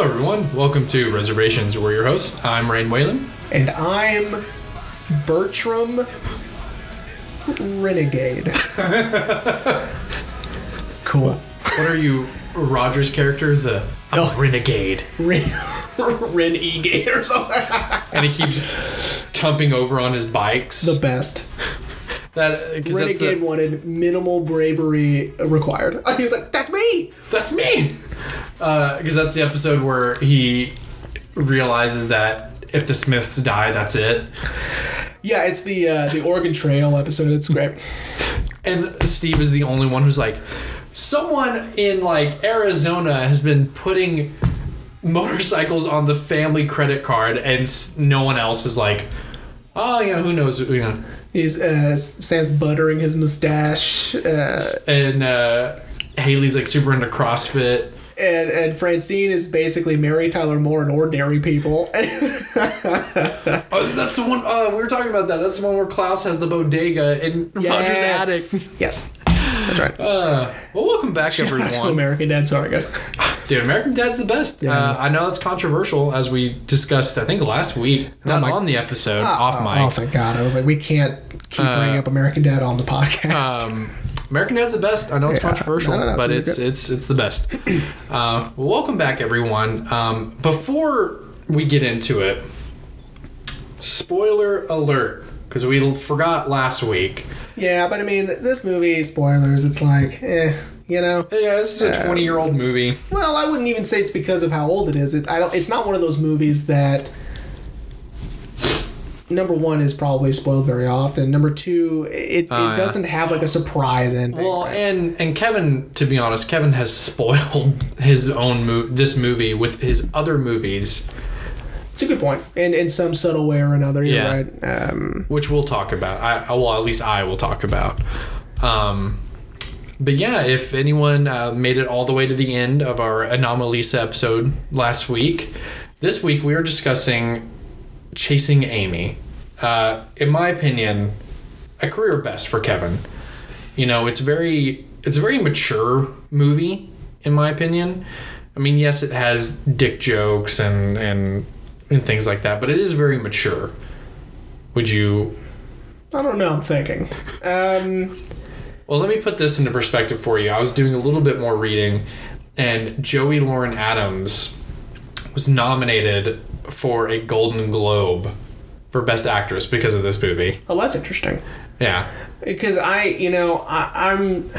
Hello, everyone. Welcome to Reservations. We're your hosts. I'm Rain Whalen. And I'm Bertram Renegade. cool. What are you, Roger's character? The I'm renegade, Ren- Renegade or something. and he keeps tumping over on his bikes. the best. that Renegade the, wanted minimal bravery required. He's like, that's me! that's me. Because that's the episode where he realizes that if the Smiths die, that's it. Yeah, it's the uh, the Oregon Trail episode. It's great. And Steve is the only one who's like, someone in like Arizona has been putting motorcycles on the family credit card, and no one else is like, oh, you know, who knows, you know. He's uh, Sans buttering his mustache, uh, And uh, Haley's like super into CrossFit. And and Francine is basically Mary Tyler Moore and ordinary people. Oh, that's the one. Uh, we were talking about that. That's the one where Klaus has the bodega in Roger's attic. Yes, that's right. Uh, well, welcome back, Shout everyone. American Dad. Sorry, guys. Dude, American Dad's the best. Yeah. Uh, I know it's controversial, as we discussed, I think last week, not my- on the episode, off oh, mic. Oh, thank God! I was like, we can't keep bringing up American Dad on the podcast. Um, American Dad's the best. I know it's Yeah. controversial, No, no, no, but it's it's it's it's the best. uh, well, welcome back, everyone. Um, before we get into it, spoiler alert, because we forgot last week. yeah, but I mean, this movie spoilers. It's like, eh, you know. Yeah, this is a twenty-year-old movie. Well, I wouldn't even say it's because of how old it is. It, I don't. It's not one of those movies that. Number one is probably spoiled very often. Number two, it, it Oh, doesn't have like a surprise ending. Well, right? and and Kevin, to be honest, Kevin has spoiled his own mo- this movie with his other movies, it's a good point. In in some subtle way or another, you're Yeah. right. Um, which we'll talk about. I, I well, at least I will talk about. Um, but yeah, if anyone uh, made it all the way to the end of our Anomalisa episode last week, this week we are discussing Chasing Amy. Uh, in my opinion, a career best for Kevin. You know, it's very it's a very mature movie, in my opinion. I mean, yes, it has dick jokes and and and things like that, but it is very mature. Would you I don't know. I'm thinking. Um, Well, let me put this into perspective for you. I was doing a little bit more reading, and Joey Lauren Adams was nominated for a Golden Globe for Best Actress because of this movie. oh, that's interesting. Yeah. because I, you know, I, I'm.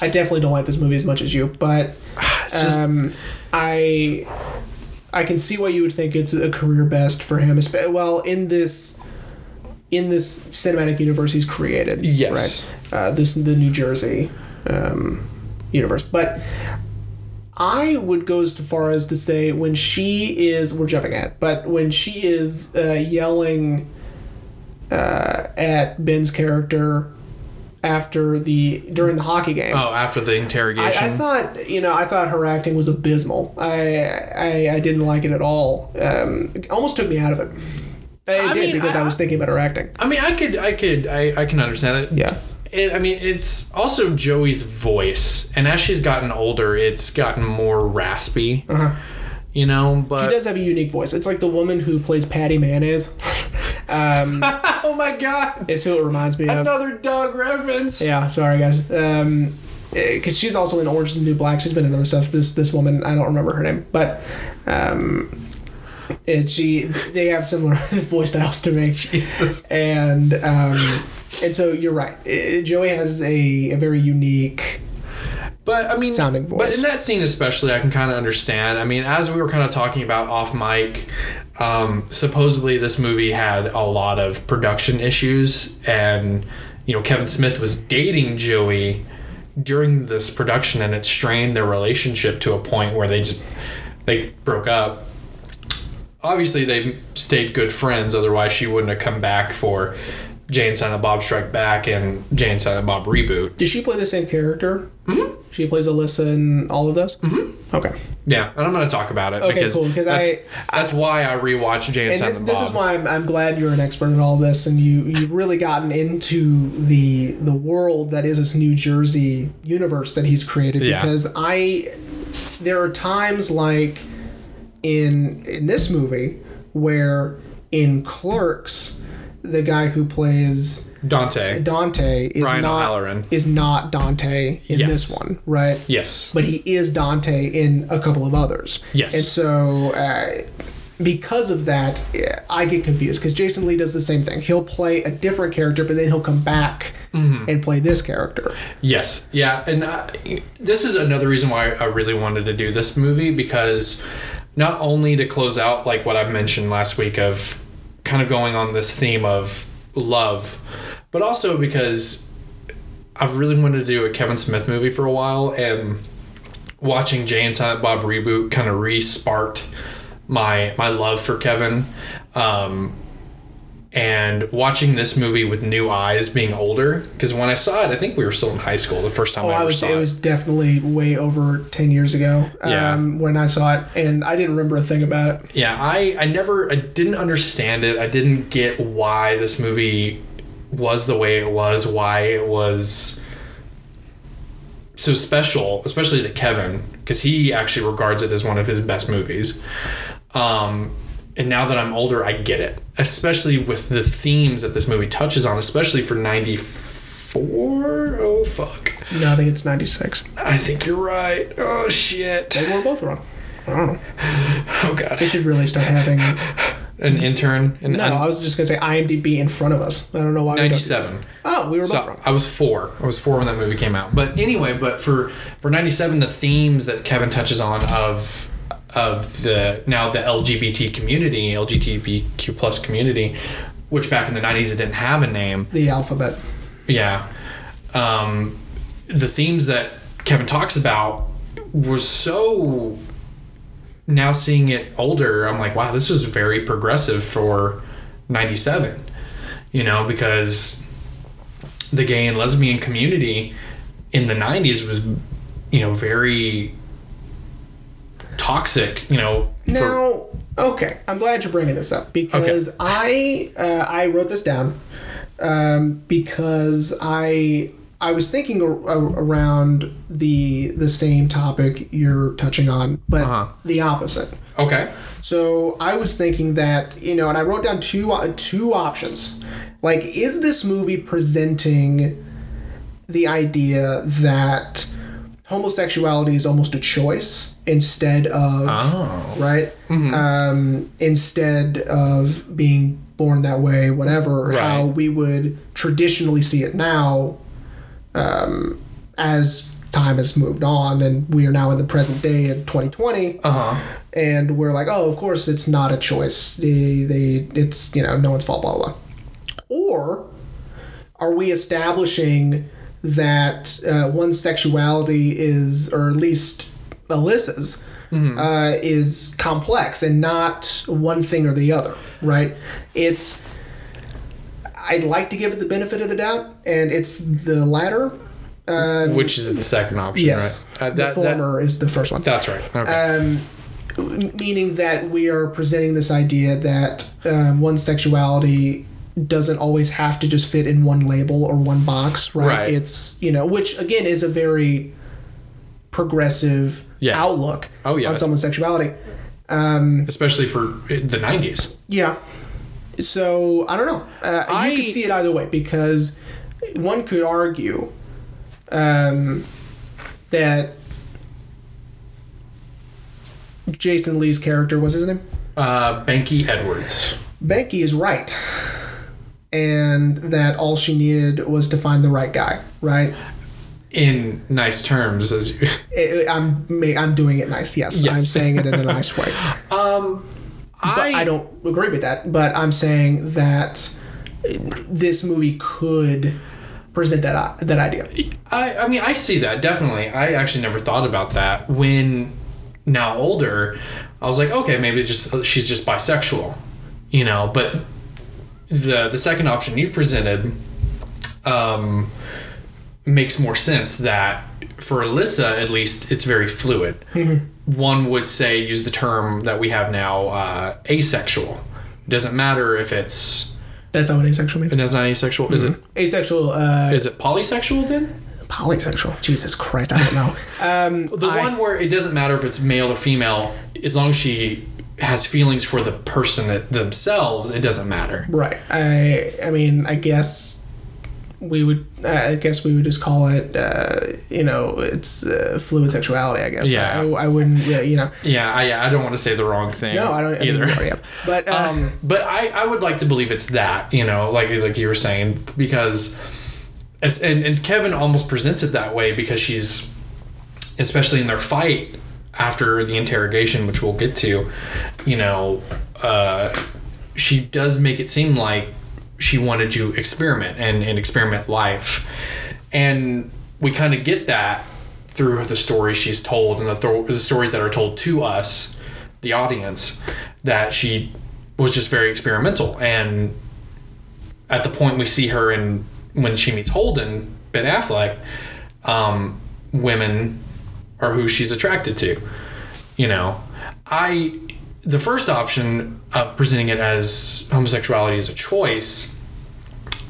I definitely don't like this movie as much as you, but just- um, I, I can see why you would think it's a career best for him. Well, in this, in this cinematic universe he's created, Yes. right? Uh, this the New Jersey um, universe, but. I would go as far as to say when she is, we're jumping ahead, but when she is uh, yelling uh, at Ben's character after the during the hockey game. Oh, after the interrogation. I thought you know I thought her acting was abysmal. I I, I didn't like it at all. Um, it almost took me out of it. It I did mean, because I, I- was thinking about her acting. I mean, I could, I could, I, I can understand it. Yeah. It, I mean, it's also Joey's voice, and as she's gotten older, it's gotten more raspy. Uh-huh. You know, but She does have a unique voice. It's like the woman who plays Patty Mayonnaise. um, oh my god, is who it reminds me of. another dog reference. Yeah, sorry guys. Um, because she's also in Orange is the New Black. She's been in other stuff. This this woman, I don't remember her name, but um, it, she they have similar voice styles to me. Jesus. And um, and so you're right. Joey has a, a very unique. But I mean, Sounding voice. But in that scene especially, I can kind of understand. I mean, as we were kind of talking about off mic, um, supposedly this movie had a lot of production issues, and you know Kevin Smith was dating Joey during this production, and it strained their relationship to a point where they just they broke up. Obviously, they stayed good friends. Otherwise, she wouldn't have come back for Jay and Silent Bob Strike Back and Jay and Silent Bob Reboot. Did she play the same character? Mm-hmm. She plays Alyssa in all of those. Mm-hmm. Okay. Yeah, and I'm going to talk about it Okay, because cool, that's, I- that's why I rewatched Jay and, And this, Silent this Bob. is why I'm, I'm glad you're an expert in all this, and you you've really gotten into the the world that is this New Jersey universe that he's created. Yeah. Because I, there are times like in in this movie where in Clerks, the guy who plays Dante. Dante is Brian not O'Halloran. is not Dante in Yes. this one, right? Yes. But he is Dante in a couple of others. Yes. And so uh, because of that, I get confused because Jason Lee does the same thing. He'll play a different character, but then he'll come back Mm-hmm. and play this character. Yes, yeah, and uh, this is another reason why I really wanted to do this movie because not only to close out like what I mentioned last week of kind of going on this theme of love, but also because I've really wanted to do a Kevin Smith movie for a while, and watching Jay and Silent Bob reboot kind of re-sparked my my love for Kevin. Um, and watching this movie with new eyes being older because when i saw it i think we were still in high school the first time Oh, i I ever was. saw It it, was definitely way over ten years ago. Yeah. Um, when I saw it, and I didn't remember a thing about it. yeah i i never i didn't understand it i didn't get why this movie was the way it was why it was so special especially to kevin because he actually regards it as one of his best movies um and now that i'm older i get it especially with the themes that this movie touches on especially for 94 oh fuck No, I think it's ninety six. I think you're right. Oh shit. Maybe we're both wrong. I don't know. Oh god. We should really start having. An intern in No, I was just gonna say IMDb in front of us. I don't know why. we don't do that. 97. Oh, we were both So wrong. I was four. I was four when that movie came out. But anyway, but for for '97, the themes that Kevin touches on of of the now the LGBT community, LGBTQ plus community, which back in the '90s it didn't have a name. The alphabet. Yeah, um, the themes that Kevin talks about were so. Now seeing it older, I'm like, wow, this was very progressive for '97. You know, because the gay and lesbian community in the 90s was you know very toxic you know for, Now, okay, I'm glad you're bringing this up because I uh, I wrote this down um, because I I was thinking ar- ar- around the the same topic you're touching on, but Uh-huh. the opposite. okay So I was thinking that you know, and I wrote down two uh, two options. Like, is this movie presenting the idea that homosexuality is almost a choice instead of Oh. right? Um, instead of being born that way, whatever. Right. How we would traditionally see it now, um, as time has moved on, and we are now in the present day of 2020 uh-huh and we're like, oh, of course, it's not a choice. They, they, it's you know, no one's fault, blah blah. blah. Or are we establishing that uh, one's sexuality is, or at least Alyssa's, uh, is complex and not one thing or the other, right? It's. I'd like to give it the benefit of the doubt, and it's the latter. Um, which is the second option yes, right Uh, the that, that- former is the first one. that's right okay Um, meaning that we are presenting this idea that um, one's sexuality doesn't always have to just fit in one label or one box, right? Right. It's you know, which again is a very progressive Yeah. outlook Oh, yeah. on someone's sexuality. Um, especially for the 90s yeah. So I don't know. Uh, I- you could see it either way because one could argue um, that Jason Lee's character, what's his name? uh banky edwards Banky is right, and that all she needed was to find the right guy. Right? in nice terms as you I- I'm I'm doing it nice. Yes, Yes. I'm saying it in a nice way. um But I, I don't agree with that. But I'm saying that this movie could present that that idea. I I mean I see that definitely. I actually never thought about that. When now older, I was like, okay, maybe just she's just bisexual, you know. But the the second option you presented, um, makes more sense that for Alyssa, at least, it's very fluid. One would say, use the term that we have now, uh, asexual. It doesn't matter if it's. That's not what asexual means. It is not asexual. Is it? Asexual, uh, Is it polysexual then? polysexual. Jesus Christ, I don't know. Um, The I- one where it doesn't matter if it's male or female, as long as she has feelings for the person that themselves, it doesn't matter. Right. I I mean, I guess we would I guess we would just call it uh, you know, it's uh, fluid sexuality, I guess. Yeah. I, I wouldn't yeah, you know. Yeah, I, I don't want to say the wrong thing. No, I don't I mean, either. we already have. But um Um, but I, I would like to believe it's that, you know, like like you were saying, because it's, and, and Kevin almost presents it that way because she's, especially in their fight after the interrogation, which we'll get to, you know, uh, she does make it seem like she wanted to experiment and, and experiment life. And we kind of get that through the stories she's told and the, th- the stories that are told to us, the audience, that she was just very experimental. And at the point we see her in when she meets Holden, Ben Affleck, um, women are who she's attracted to. You know, I the first option of presenting it as homosexuality as a choice,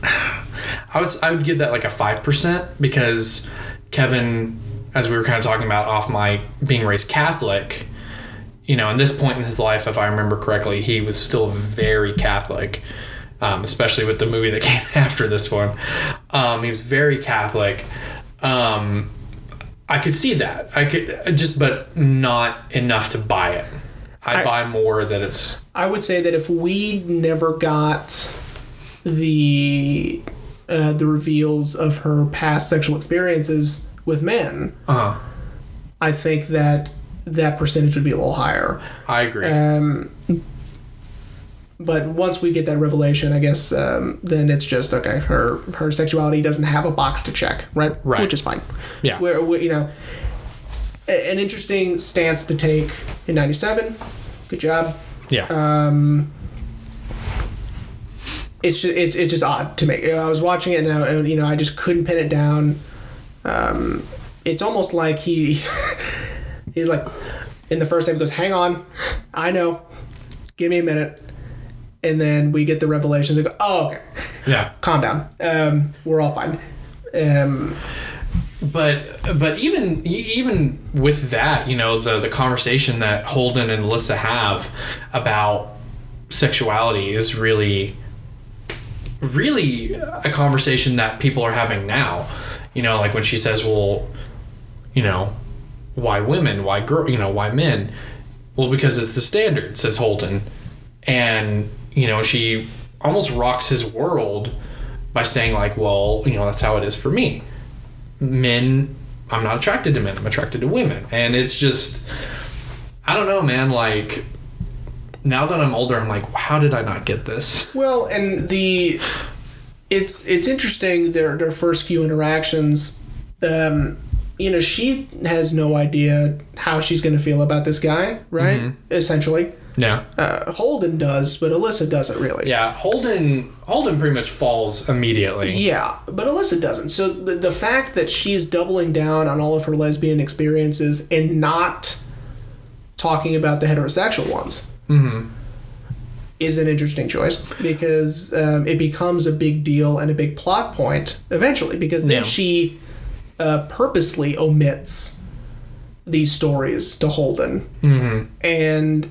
I would I would give that like a five percent because Kevin, as we were kind of talking about off my being raised Catholic, you know, in this point in his life, if I remember correctly, he was still very Catholic, um, especially with the movie that came after this one. Um, he was very Catholic. Um, I could see that. I could just, but not enough to buy it. I, I- buy more that it's I would say that if we never got the uh, the reveals of her past sexual experiences with men, uh I think that that percentage would be a little higher. I agree. Um, but once we get that revelation, I guess um, then it's just okay. Her her sexuality doesn't have a box to check, right? Right. Which is fine. Yeah. Where, you know, an interesting stance to take in '97. Good job. yeah. Um, it's just, it's it's just odd to me. I was watching it and, I, and you know I just couldn't pin it down. Um, it's almost like he he's like in the first time he goes, "Hang on, I know, give me a minute," and then we get the revelations and go, "Oh, okay, yeah. calm down. Um, we're all fine." Um, but but even even with that, you know, the the conversation that Holden and Alyssa have about sexuality is really really a conversation that people are having now. You know, like when she says, "Well, you know, why women? Why girl? You know, why men?" Well, because it's the standard, says Holden, and you know, she almost rocks his world by saying like, "Well, you know, that's how it is for me." men I'm not attracted to men. I'm attracted to women. And it's just I don't know, man, like now that I'm older, I'm like, how did I not get this? Well, and the it's it's interesting their their first few interactions. Um, you know, she has no idea how she's going to feel about this guy, right? Essentially, Yeah. uh, Holden does, but Alyssa doesn't really. Yeah, Holden Holden pretty much falls immediately. Yeah, but Alyssa doesn't. So the, the fact that she's doubling down on all of her lesbian experiences and not talking about the heterosexual ones is an interesting choice because um, it becomes a big deal and a big plot point eventually because then Yeah. she uh, purposely omits these stories to Holden. And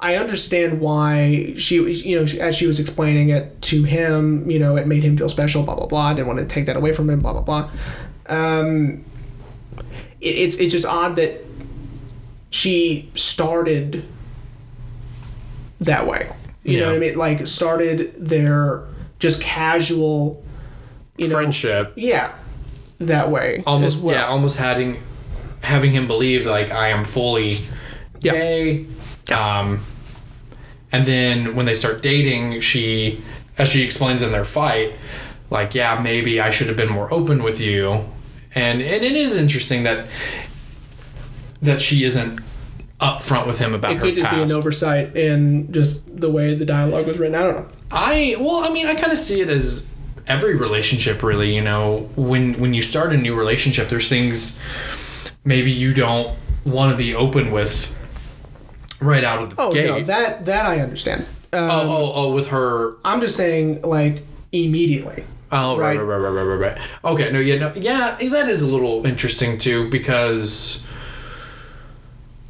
I understand why she, you know, as she was explaining it to him, you know, it made him feel special, blah blah blah. I Didn't want to take that away from him, blah blah blah. Um, it, it's it's just odd that she started that way. You know what I mean? Like started their just casual, you know, Friendship. yeah, that way. Almost well. yeah, almost having having him believe like I am fully Yeah. gay. Um and then when they start dating, she as she explains in their fight, like, yeah, maybe I should have been more open with you. And and it is interesting that that she isn't upfront with him about It her could just be past. an oversight in just the way the dialogue was written. I don't know. I well, I mean, I kind of see it as every relationship really you know when when you start a new relationship there's things maybe you don't want to be open with right out of the Oh gate no, that that I understand. Um, oh, oh oh with her I'm just saying, like immediately. oh right Right. right right right right right, okay no yeah no yeah that is a little interesting too because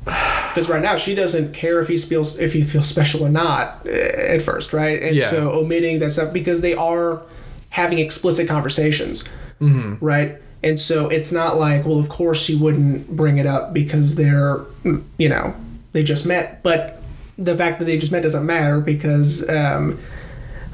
Because right now she doesn't care if he feels if he feels special or not uh, at first, right? And Yeah. so omitting that stuff because they are having explicit conversations, mm-hmm. right? And so it's not like, well, of course she wouldn't bring it up because they're, you know, they just met. But the fact that they just met doesn't matter because, um,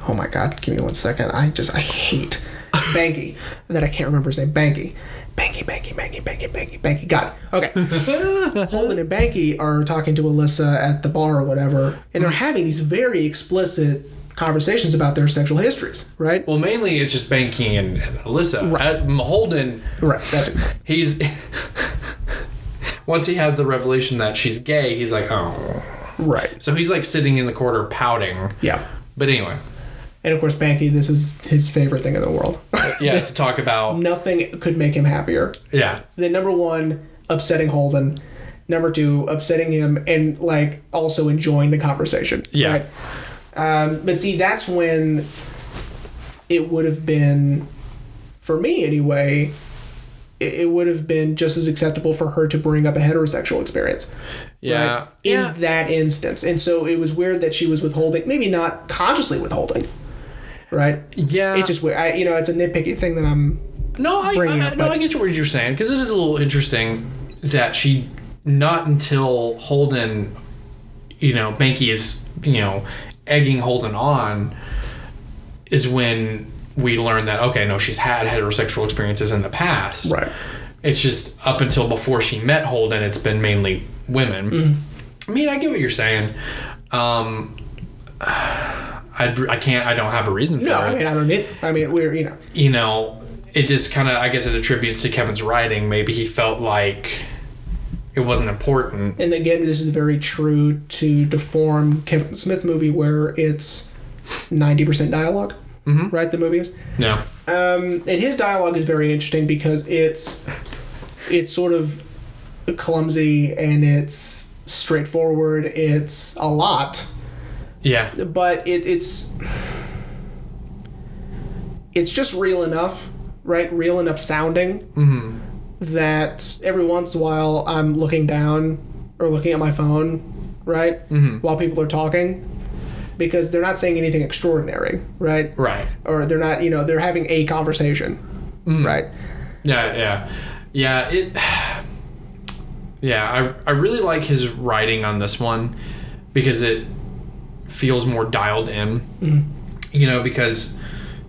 oh my God, give me one second. I just I hate Banky that I can't remember his name. Banky. Banky, Banky, Banky, Banky, Banky, Banky. Got it. Okay. Holden and Banky are talking to Alyssa at the bar or whatever, and they're having these very explicit conversations about their sexual histories, right? well mainly it's just Banky and, and Alyssa At Holden Right. That's it. he's once he has the revelation that she's gay he's like oh Right. so he's like sitting in the corner pouting Yeah. but anyway And of course, Banky, this is his favorite thing in the world. yeah to talk about Nothing could make him happier. yeah The number one, upsetting Holden. Number two, upsetting him and like also enjoying the conversation. Yeah. Right? Um, but see, that's when it would have been, for me anyway, it, it would have been just as acceptable for her to bring up a heterosexual experience. yeah right, in yeah that instance. And so it was weird that she was withholding, maybe not consciously withholding, right? yeah It's just weird. I, you know, it's a nitpicky thing that I'm. no I, I up, no I get what you're saying because it is a little interesting that she not until Holden you know Banky is you know egging Holden on is when we learn that okay no she's had heterosexual experiences in the past Right. It's just up until before she met Holden, it's been mainly women. Mm. I mean, I get what you're saying. Um, I, I can't. I don't have a reason for No, it. I mean, I don't need. I mean, we're you know. you know, it just kind of. I guess it attributes to Kevin's writing. Maybe he felt like it wasn't important. And again, this is very true to deform Kevin Smith movie where it's ninety percent dialog Right, the movie is. No. Um, and his dialogue is very interesting because it's it's sort of clumsy and it's straightforward. It's a lot, Yeah. but it, it's it's just real enough, right? Real enough sounding mm-hmm. that every once in a while I'm looking down or looking at my phone, right, mm-hmm. while people are talking, because they're not saying anything extraordinary, right? Right. Or they're not, you know, they're having a conversation, mm. right? Yeah. Yeah. Yeah. It. Yeah. I I really like his writing on this one because it feels more dialed in. Mm-hmm. You know, because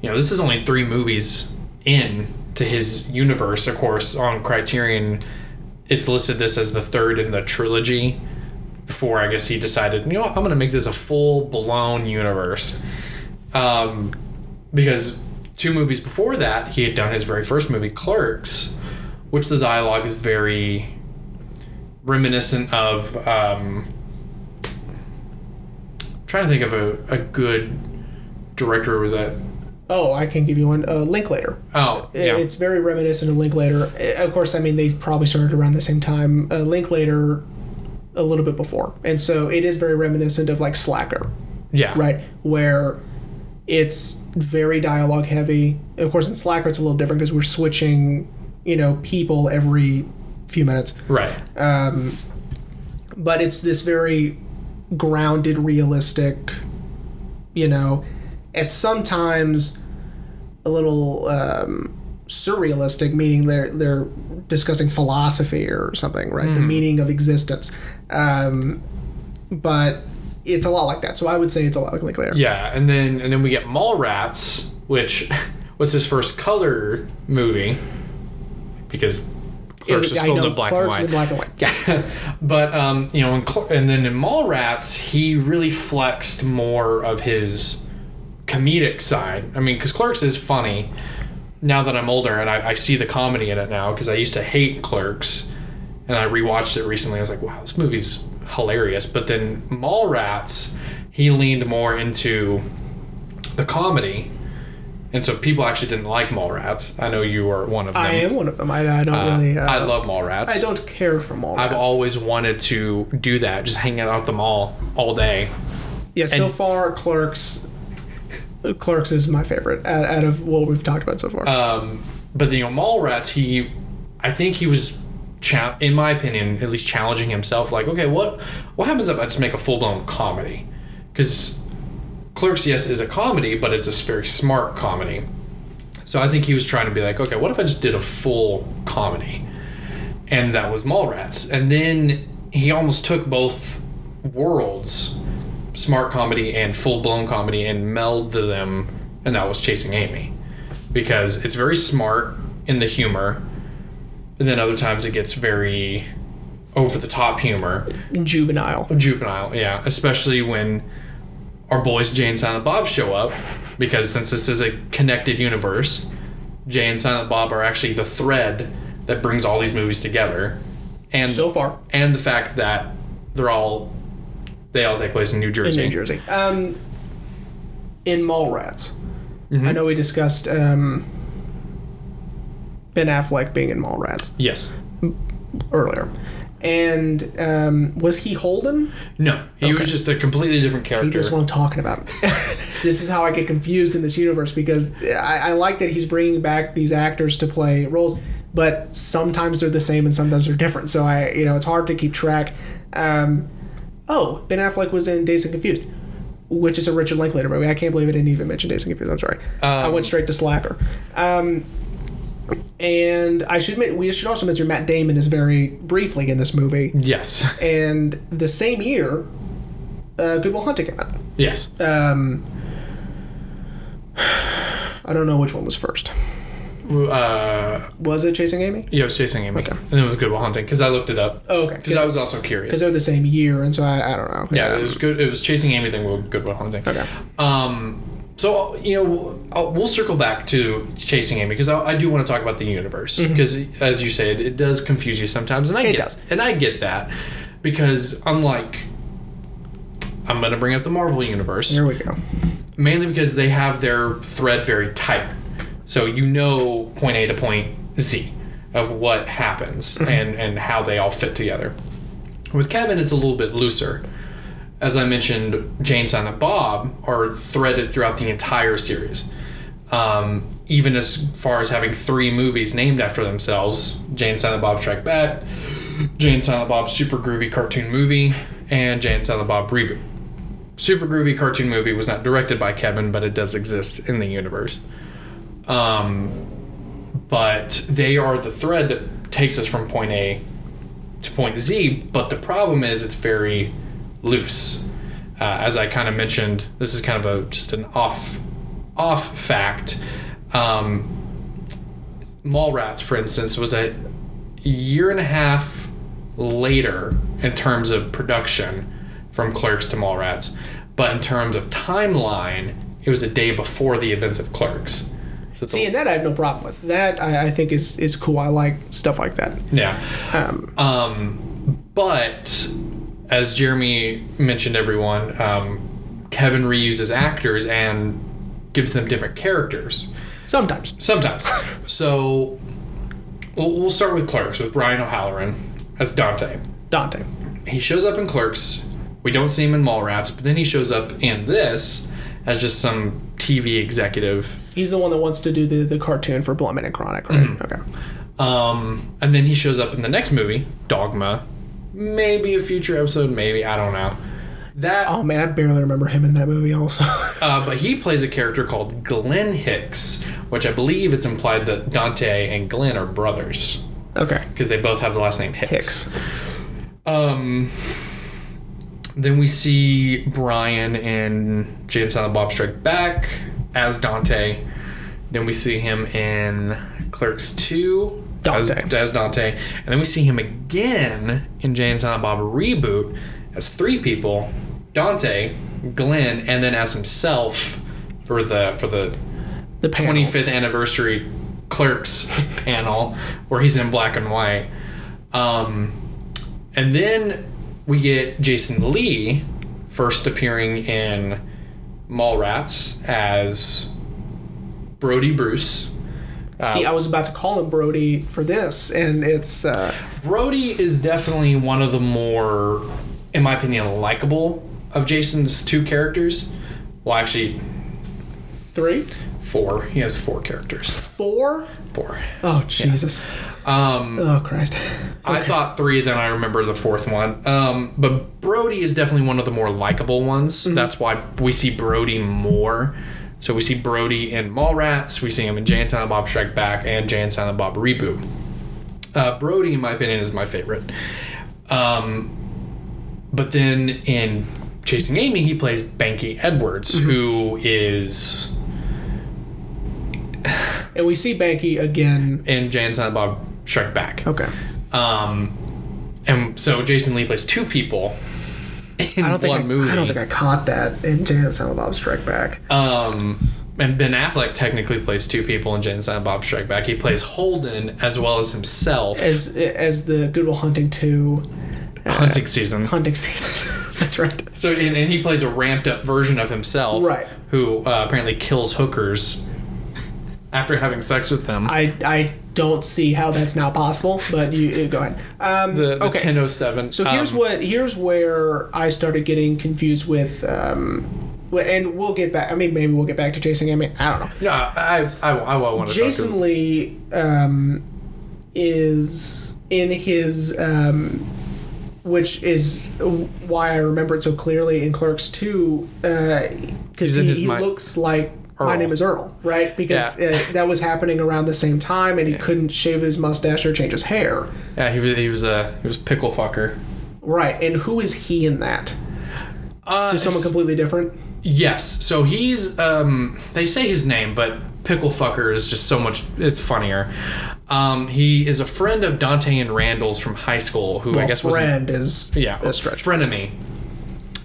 you know this is only three movies in to his universe. Of course, on Criterion, it's listed this as the third in the trilogy. Before I guess he decided, you know, what, I'm gonna make this a full blown universe. Um, because two movies before that, he had done his very first movie, Clerks, which the dialogue is very reminiscent of. Um, I'm trying to think of a, a good director that. Oh, I can give you one. Uh, Linklater. Oh, yeah. It's very reminiscent of Linklater. Uh, Of course, I mean, they probably started around the same time. Uh, Linklater a little bit before. And so it is very reminiscent of like Slacker, yeah. right? Where it's very dialogue heavy. Of course, in Slacker, it's a little different because we're switching, you know, people every few minutes. Right. Um, but it's this very grounded, realistic, you know, at sometimes a little um, surrealistic, meaning they're they're discussing philosophy or something, right? The meaning of existence. Um, but it's a lot like that. So I would say it's a lot like Linklater. Yeah, and then and then we get Mallrats, which was his first color movie because Clerks was I filmed in black Clerks and in white. black and white. Yeah. But um, you know, in and then in Mallrats, he really flexed more of his comedic side. I mean, because Clerks is funny. Now that I'm older and I, I see the comedy in it now, because I used to hate Clerks, and I rewatched it recently. I was like, wow, this movie's hilarious. But then Mallrats, he leaned more into the comedy, and so people actually didn't like Mallrats. I know you are one of them. I am one of them. I, I don't Uh, really. Uh, I love Mallrats. I don't care for Mallrats. I've always wanted to do that, just hanging out at the mall all day. Yeah, so and- far, Clerks. Clerks is my favorite out, out of what we've talked about so far. Um, but you know, Mallrats, he, I think he was, cha- in my opinion, at least challenging himself. Like, okay, what what happens if I just make a full blown comedy? Because Clerks, yes, is a comedy, but it's a very smart comedy. So I think he was trying to be like, okay, what if I just did a full comedy? And that was Mallrats. And then he almost took both worlds, smart comedy and full blown comedy, and melded them, and that was Chasing Amy. Because it's very smart in the humor, and then other times it gets very over the top humor. Juvenile. Juvenile, yeah. Especially when our boys Jay and Silent Bob show up, because since this is a connected universe, Jay and Silent Bob are actually the thread that brings all these movies together. And So far. and the fact that they're all they all take place in New Jersey. in. New Jersey. Um, in Mallrats, Mm-hmm. I know we discussed um, Ben Affleck being in Mallrats Yes. earlier, and um, was he Holden? No, he was just a completely different See, character. this is what I'm talking about. this is how I get confused in this universe because I, I like that he's bringing back these actors to play roles, but sometimes they're the same and sometimes they're different. So I, you know, it's hard to keep track. Um, oh, Ben Affleck was in Dazed and Confused, which is a Richard Linklater movie. I can't believe I didn't even mention Dazed and Confused. I'm sorry. I Um, went straight to Slacker. Um, and I should admit, we should also mention Matt Damon is very briefly in this movie. yes. And the same year, uh, Good Will Hunting came out. Yes. Um, I don't know which one was first. Uh, Was it Chasing Amy? yeah, it was chasing Amy, Okay. and then it was Good Will Hunting because I looked it up. Oh, okay. Because I was also curious. because they're the same year, and so I, I don't know. Yeah, Um, it was good. It was chasing Amy, then Will- Good Will Hunting. Okay. Um, so you know, I'll, we'll circle back to chasing Amy because I, I do want to talk about the universe because, as you said, it does confuse you sometimes, and I Mm-hmm. It get does. and I get that because unlike, I'm going to bring up the Marvel universe Here we go. mainly because they have their thread very tight. So you know point A to point Z of what happens and, and how they all fit together. With Kevin, it's a little bit looser. As I mentioned, Jay and, Silent Bob are threaded throughout the entire series. Um, even as far as having three movies named after themselves Jay and, Silent Bob Strike Back, Jay and, Silent Bob Super Groovy Cartoon Movie, and Jay and, Silent Bob Reboot. Super Groovy cartoon movie was not directed by Kevin, but it does exist in the universe. Um, but they are the thread that takes us from point A to point Z. But the problem is it's very loose. Uh, as I kind of mentioned, this is kind of a just an off off fact. Um, Mallrats, for instance, was a year and a half later in terms of production from Clerks to Mallrats, but in terms of timeline, it was a day before the events of Clerks. So it's a- and that I have no problem with. That I, I think is is cool. I like stuff like that. yeah. Um, Um, but as Jeremy mentioned, everyone, um, Kevin reuses actors and gives them different characters. sometimes. Sometimes. so we'll, we'll start with Clerks with Brian O'Halloran as Dante. Dante. He shows up in Clerks. We don't see him in Mallrats, but then he shows up in this as just some TV executive. He's the one that wants to do the, the cartoon for Bluntman and Chronic, right? Mm-hmm. Okay. Um, and then he shows up in the next movie, Dogma. Maybe a future episode, maybe I don't know. That, Oh man, I barely remember him in that movie. Also, uh, but he plays a character called Glenn Hicks, which I believe it's implied that Dante and Glenn are brothers okay. because they both have the last name Hicks. Hicks. Um, then we see Brian and Jay and Silent Bob Strike Back as Dante. Then we see him in Clerks 2 as, Dante. as Dante. And then we see him again in Jay and Silent Bob Reboot as three people Dante, Glenn, and then as himself for the for the The panel. 25th anniversary Clerks panel where he's in black and white. Um, and then we get Jason Lee first appearing in Mallrats as Brody Bruce. Uh, See, I was about to call him Brody for this, and it's uh, Brody is definitely one of the more, in my opinion, likable of Jason's two characters. Well, actually, three, four. He has four characters. four. Four. Oh Jesus! Um, Oh Christ! I thought three, then I remember the fourth one. Um, but Brody is definitely one of the more likable ones. That's why we see Brody more. So we see Brody in Mallrats, we see him in Jay and Silent Bob Strike Back, and Jay and Silent Bob Reboot. Uh, Brody, in my opinion, is my favorite. Um, but then in Chasing Amy, he plays Banky Edwards, who is And we see Banky again. in Jay and Silent Bob Strike Back. Okay. Um, and so Jason Lee plays two people in I don't think I, movie. I don't think I caught that in Jay and Silent Bob Strike Back. Um, and Ben Affleck technically plays two people in Jay and Silent Bob Strike Back. He plays Holden as well as himself. as as the Good Will Hunting two hunting season. hunting season. That's right. So and, and he plays a ramped up version of himself, Right. Who uh, apparently kills hookers after having sex with them. I I don't see how that's now possible, but you, you go ahead. Um, the the okay. 1007. So here's um, what here's where I started getting confused with. Um, and we'll get back. I mean, maybe we'll get back to Chasing Amy. I don't know. No, I I, I, want to Jason to Lee um, is in his, um, which is why I remember it so clearly in Clerks 2, because in he, he looks like. My name is Earl, right? Because Yeah. uh, that was happening around the same time, and he couldn't shave his mustache or change his hair, Yeah, he was he was a he was pickle fucker. right? And who is he in that? Uh, Just someone completely different. Yes. So he's um they say his name, but Pickle Fucker is just so much it's funnier. Um he is a friend of Dante and Randall's from high school who I Well, guess was friend is yeah, a stretch. frenemy.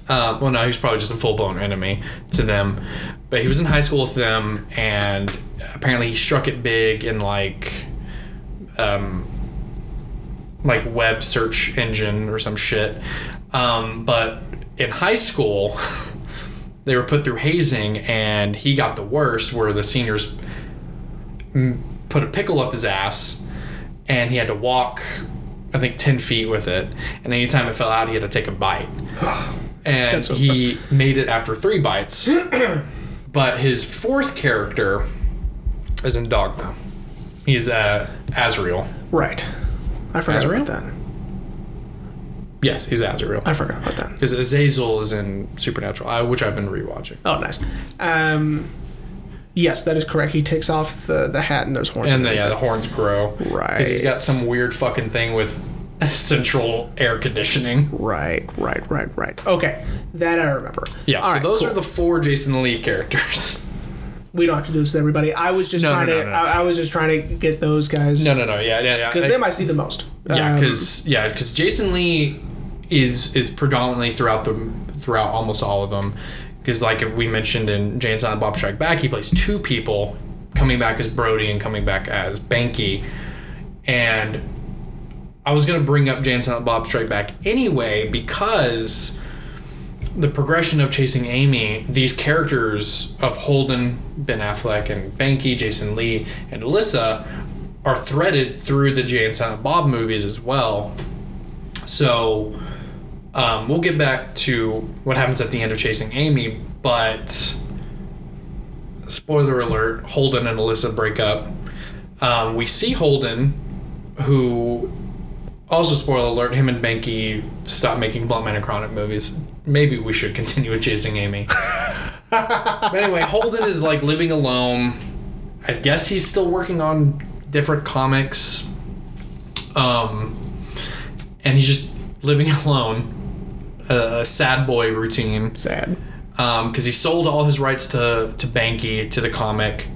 Uh, well, no, he's probably just a full blown enemy to them. But he was in high school with them, and apparently he struck it big in like, um, like web search engine or some shit. Um, but in high school, they were put through hazing, and he got the worst, where the seniors put a pickle up his ass, and he had to walk, I think, ten feet with it, and anytime it fell out, he had to take a bite. And so he made it after three bites. but his fourth character is in Dogma. He's uh, Azrael. Right. I forgot Azrael? about that. Yes, he's Azrael. I forgot about that. Because Azazel is in Supernatural, uh, which I've been rewatching. Oh, nice. Um, yes, that is correct. He takes off the, the hat and there's horns. And the, yeah, the horns grow. Right. Because he's got some weird fucking thing with central air conditioning. Right, right, right, right. Okay, that I remember. Yeah, All so right, those cool. are the four Jason Lee characters. We don't have to do this to everybody. I was just No, trying no, to. no. I, I was just trying to get those guys. No, no, no. Yeah, yeah, yeah. Because them I see the most. Yeah, Um, because yeah, because Jason Lee is is predominantly throughout the throughout almost all of them. Because like we mentioned in and Silent Bob Strike Back, he plays two people, coming back as Brody and coming back as Banky. And I was gonna bring up Jay and Silent Bob Strike Back anyway because the progression of chasing Amy, these characters of Holden, Ben Affleck, and Banky, Jason Lee, and Alyssa are threaded through the Jay and Silent Bob movies as well. So um, we'll get back to what happens at the end of Chasing Amy, but spoiler alert: Holden and Alyssa break up. Um, we see Holden, who also spoiler alert: him and Banky stop making Blunt Man and Chronic movies. Maybe we should continue with Chasing Amy. but anyway, Holden is like living alone. I guess he's still working on different comics. Um, and he's just living alone. A, a sad boy routine sad. Um, because he sold all his rights to to Banky to the comic,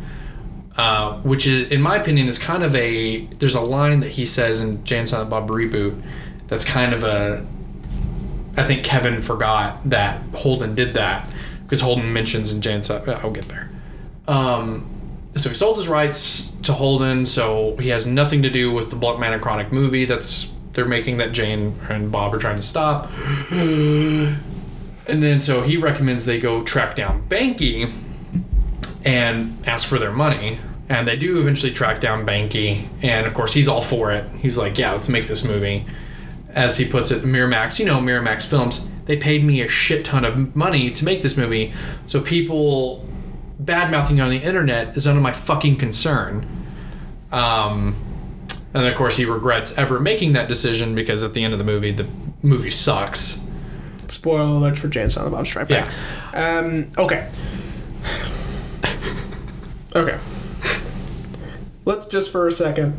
uh, which is, in my opinion, is kind of a. There's a line that he says in Jay and Silent Bob reboot that's kind of a. I think Kevin forgot that Holden did that because Holden mentions in Silent. I'll get there. Um, so he sold his rights to Holden, so he has nothing to do with the Blunt Man and Chronic movie that's they're making that Jay and Bob are trying to stop. And then so he recommends they go track down Banky. And ask for their money. And they do eventually track down Banky, and of course he's all for it. He's like, "Yeah, let's make this movie." As he puts it, Miramax, you know, Miramax Films, they paid me a shit ton of money to make this movie, so people bad mouthing on the internet is none of my fucking concern. Um, and of course, he regrets ever making that decision because at the end of the movie, the movie sucks. Spoiler alert for Jay and Silent Bob Strike Back. Um, okay. Okay. Let's just for a second.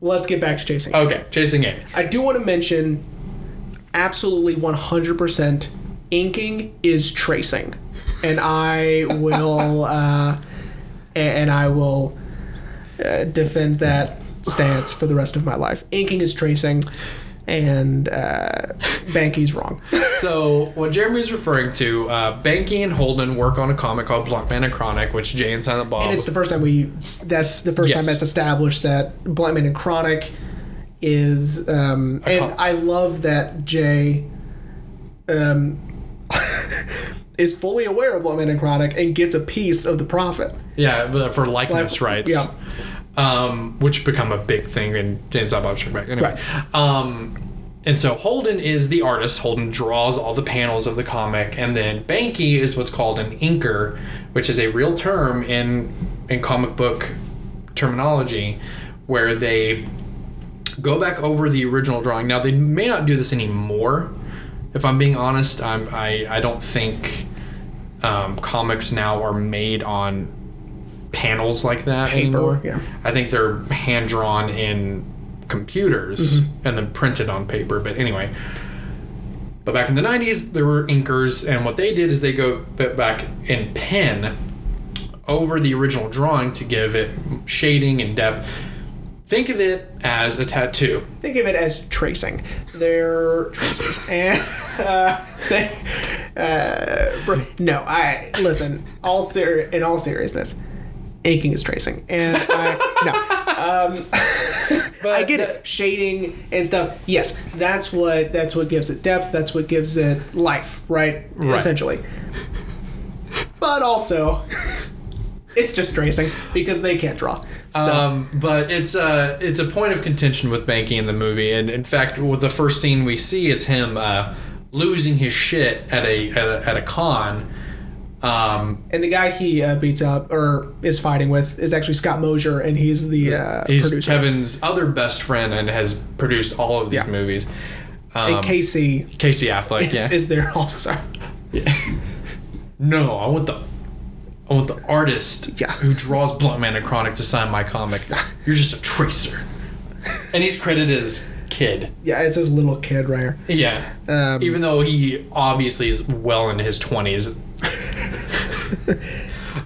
Let's get back to chasing. Okay, chasing Amy. I do want to mention absolutely 100% inking is tracing. And I will uh, and I will uh, defend that stance for the rest of my life. Inking is tracing and uh, Banky's wrong. So what Jeremy's referring to, uh, Banky and Holden work on a comic called Bluntman and Chronic, which Jay and Silent Bob. And it's the first time we that's the first time that's established that Bluntman and Chronic is um and con- I love that Jay um is fully aware of Bluntman and Chronic and gets a piece of the profit. yeah, for likeness Like- rights. yeah. Um, which become a big thing in and Silent Bob. Anyway. Right. Um, and so Holden is the artist. Holden draws all the panels of the comic, and then Banky is what's called an inker, which is a real term in in comic book terminology, where they go back over the original drawing. Now they may not do this anymore. If I'm being honest, I'm, I I don't think um, comics now are made on panels like that Paper, anymore. yeah. I think they're hand drawn in computers and then printed on paper. But anyway, but back in the 90s, there were inkers, and what they did is they go back and pen over the original drawing to give it shading and depth. Think of it as a tattoo. Think of it as tracing. They're tracers, and uh, they, uh, no, I listen. All ser- in all seriousness, inking is tracing, and I no. Um, I get it, shading and stuff. Yes, that's what that's what gives it depth. That's what gives it life, right? Right. Essentially, but also. It's just tracing because they can't draw. So Um, but it's a it's a point of contention with Banky in the movie, and in fact, with the first scene we see, it's him uh, losing his shit at a at a, at a con. Um, And the guy he uh, beats up or is fighting with is actually Scott Mosier, and he's the uh, he's producer. Kevin's other best friend and has produced all of these Yeah. movies. Um, and Casey Casey Affleck, is, yeah. is there also. Yeah. no, I want the I want the artist Yeah. who draws Bluntman and Chronic to sign my comic. You're just a tracer, and he's credited as kid. Yeah, it's his little kid right here. Yeah. Um, Even though he obviously is well into his 20s.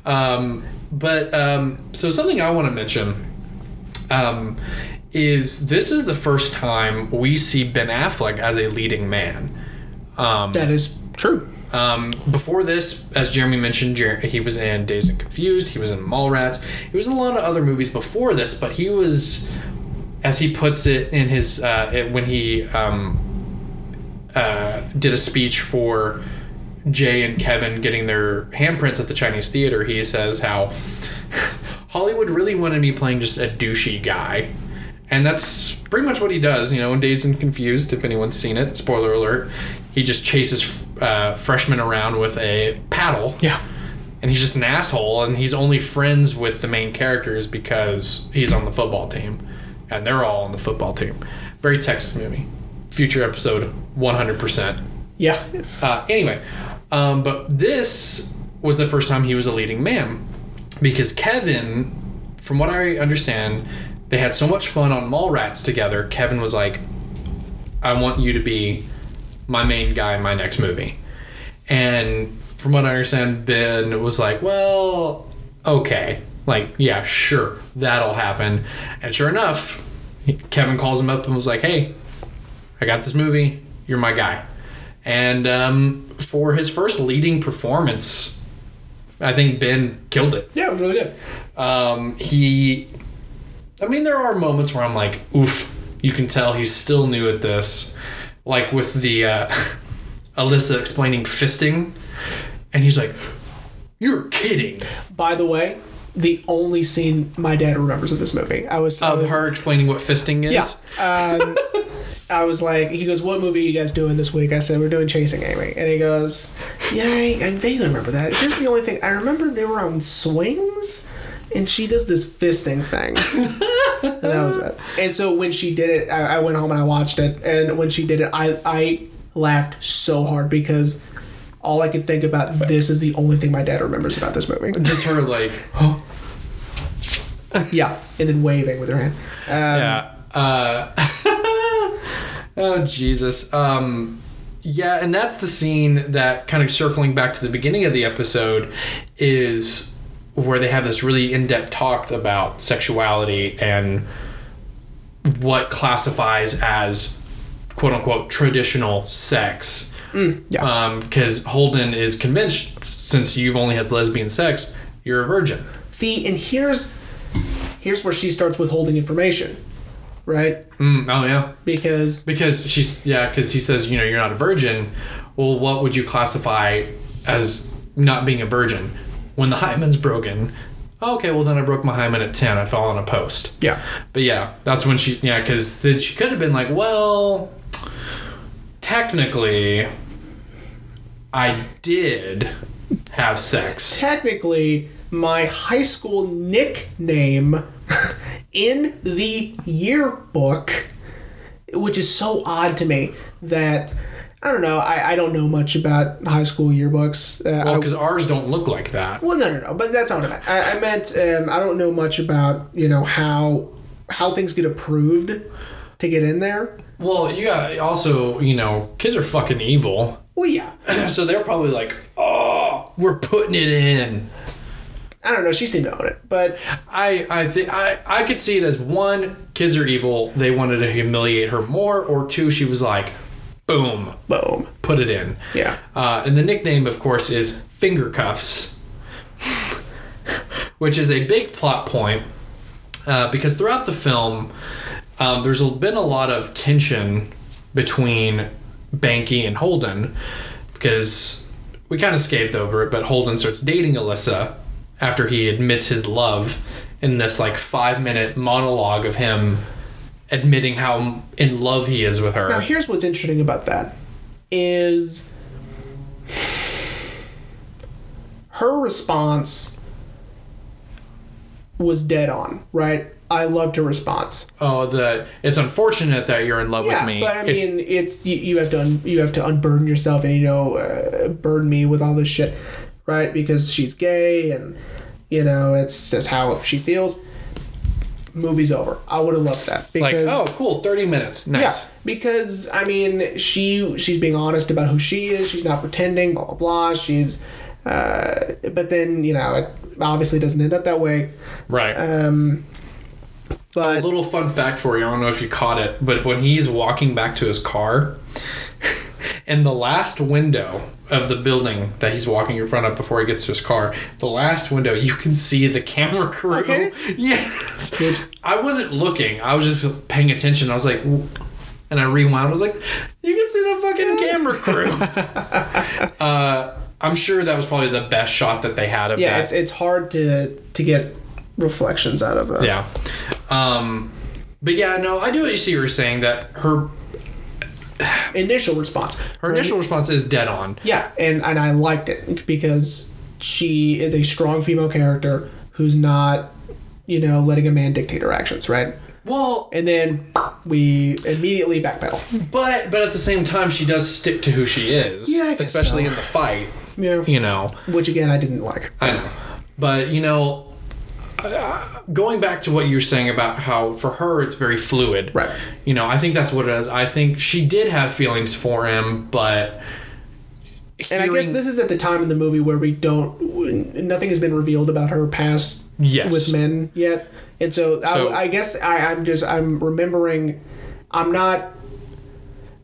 um, but um, so something I want to mention um, is this is the first time we see Ben Affleck as a leading man. Um, That is true. um, before this, as Jeremy mentioned, Jer- he was in Dazed and Confused. He was in Mallrats. He was in a lot of other movies before this, but he was, as he puts it in his uh, when he um, uh, did a speech for Jay and Kevin getting their handprints at the Chinese theater. He says how Hollywood really wanted me playing just a douchey guy. And that's pretty much what he does, you know, in Dazed and Confused, if anyone's seen it. Spoiler alert. He just chases uh, freshmen around with a paddle. Yeah. And he's just an asshole, and he's only friends with the main characters because he's on the football team. And they're all on the football team. Very Texas movie. Future episode, 100%. Yeah. Uh, anyway, um, but this was the first time he was a leading man because Kevin, from what I understand, they had so much fun on Mallrats together. Kevin was like, "I want you to be my main guy in my next movie," and from what I understand, Ben was like, "Well, okay, like yeah, sure, that'll happen," and sure enough, Kevin calls him up and was like, "Hey, I got this movie. You're my guy." And um, for his first leading performance, I think Ben killed it. Yeah, it was really good. Um, he, I mean, there are moments where I'm like, oof, you can tell he's still new at this. Like with the uh, Alyssa explaining fisting, and he's like, You're kidding. By the way, the only scene my dad remembers of this movie. I was, Of her explaining what fisting is. Yeah. Um, I was like, he goes, "What movie are you guys doing this week?" I said, "We're doing Chasing Amy," and he goes, "Yeah, I, I vaguely remember that." Here's the only thing I remember: they were on swings, and she does this fisting thing. and that was it. And so when she did it, I, I went home and I watched it, and when she did it, I I laughed so hard because. All I could think about this is the only thing my dad remembers about this movie. Just her like, Yeah, and then waving with her hand. Um, yeah. Uh, oh Jesus. Um, yeah, and that's the scene that kind of circling back to the beginning of the episode is where they have this really in-depth talk about sexuality and what classifies as quote unquote traditional sex. yeah. Because Holden is convinced, since you've only had lesbian sex, you're a virgin. See, and here's here's where she starts withholding information, right? Mm, oh yeah. Because Because she's yeah, because he says you know you're not a virgin. Well, what would you classify as not being a virgin? When the hymen's broken. Okay, well then I broke my hymen at ten. I fell on a post. yeah, But yeah, that's when she yeah, because then she could have been like, well, technically, I did have sex. technically, my high school nickname in the yearbook, which is so odd to me that. I don't know. I, I don't know much about high school yearbooks. Uh, Well, because ours don't look like that. Well, no, no, no. But that's not what I meant. I, I meant um, I don't know much about you know how how things get approved to get in there. Well, you got also you know kids are fucking evil. Well, yeah. so they're probably like, oh, we're putting it in. I don't know. She seemed to own it, but I I think I I could see it as one, kids are evil. They wanted to humiliate her more, or two, she was like, boom, boom. put it in. Yeah. Uh, and the nickname, of course, is finger cuffs, which is a big plot point uh, because throughout the film, um, there's been a lot of tension between Banky and Holden because we kind of scathed over it, but Holden starts dating Alyssa after he admits his love in this like five minute monologue of him admitting how in love he is with her. Now, here's what's interesting about that is her response was dead on, right? I loved her response. Oh, the it's unfortunate that you're in love Yeah, with me. but I It- mean, it's you, you have to un, you have to unburden yourself and you know uh, burden me with all this shit, right? Because she's gay and you know it's just how she feels. Movie's over. I would have loved that like, because oh, cool, thirty minutes, nice. yeah, because I mean, she she's being honest about who she is. She's not pretending. Blah blah blah. She's, uh, but then you know, it obviously doesn't end up that way. Right. Um, but a little fun fact for you. I don't know if you caught it, but when he's walking back to his car, in the last window of the building that he's walking in front of before he gets to his car, the last window, you can see the camera crew. Okay. Yes. I wasn't looking. I was just paying attention. I was like, "W-" and I rewound. I was like, you can see the fucking camera crew. uh, I'm sure that was probably the best shot that they had of yeah, that. it's it's hard to to get reflections out of it. Yeah. Um, but yeah, no, I do see what you're saying that her Initial response. her initial response is dead on. Yeah, and and I liked it because she is a strong female character who's not, you know, letting a man dictate her actions, right? Well, And then we immediately backpedal. but but at the same time, she does stick to who she is. Yeah, especially so. in the fight. Yeah. You know, Which again, I didn't like. I know. But you know, going back to what you were saying about how for her it's very fluid. Right. You know, I think that's what it is. I think she did have feelings for him, but. And I guess this is at the time in the movie where we don't, nothing has been revealed about her past Yes. with men yet, and so, So- I, I guess I, I'm just I'm remembering, I'm not,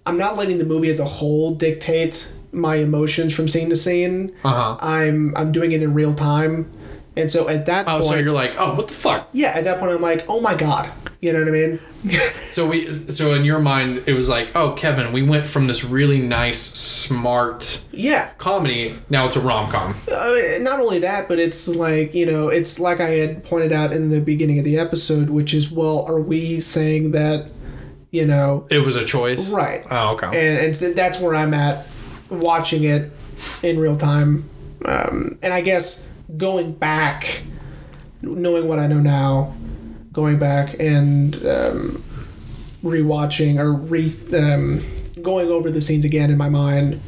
I'm not letting the movie as a whole dictate my emotions from scene to scene. Uh-huh. I'm I'm doing it in real time, And so at that Oh, point, so you're like, oh, what the fuck? yeah, at that point I'm like, oh my god, you know what I mean? So we, so in your mind, it was like, oh, Kevin, we went from this really nice, smart yeah. comedy. Now it's a rom com. Uh, not only that, but it's like you know, it's like I had pointed out in the beginning of the episode, which is, well, are we saying that, you know, It was a choice, right? Oh, okay. and and th- that's where I'm at, watching it in real time, um, and I guess going back, knowing what I know now, going back and um, rewatching or re um, going over the scenes again in my mind,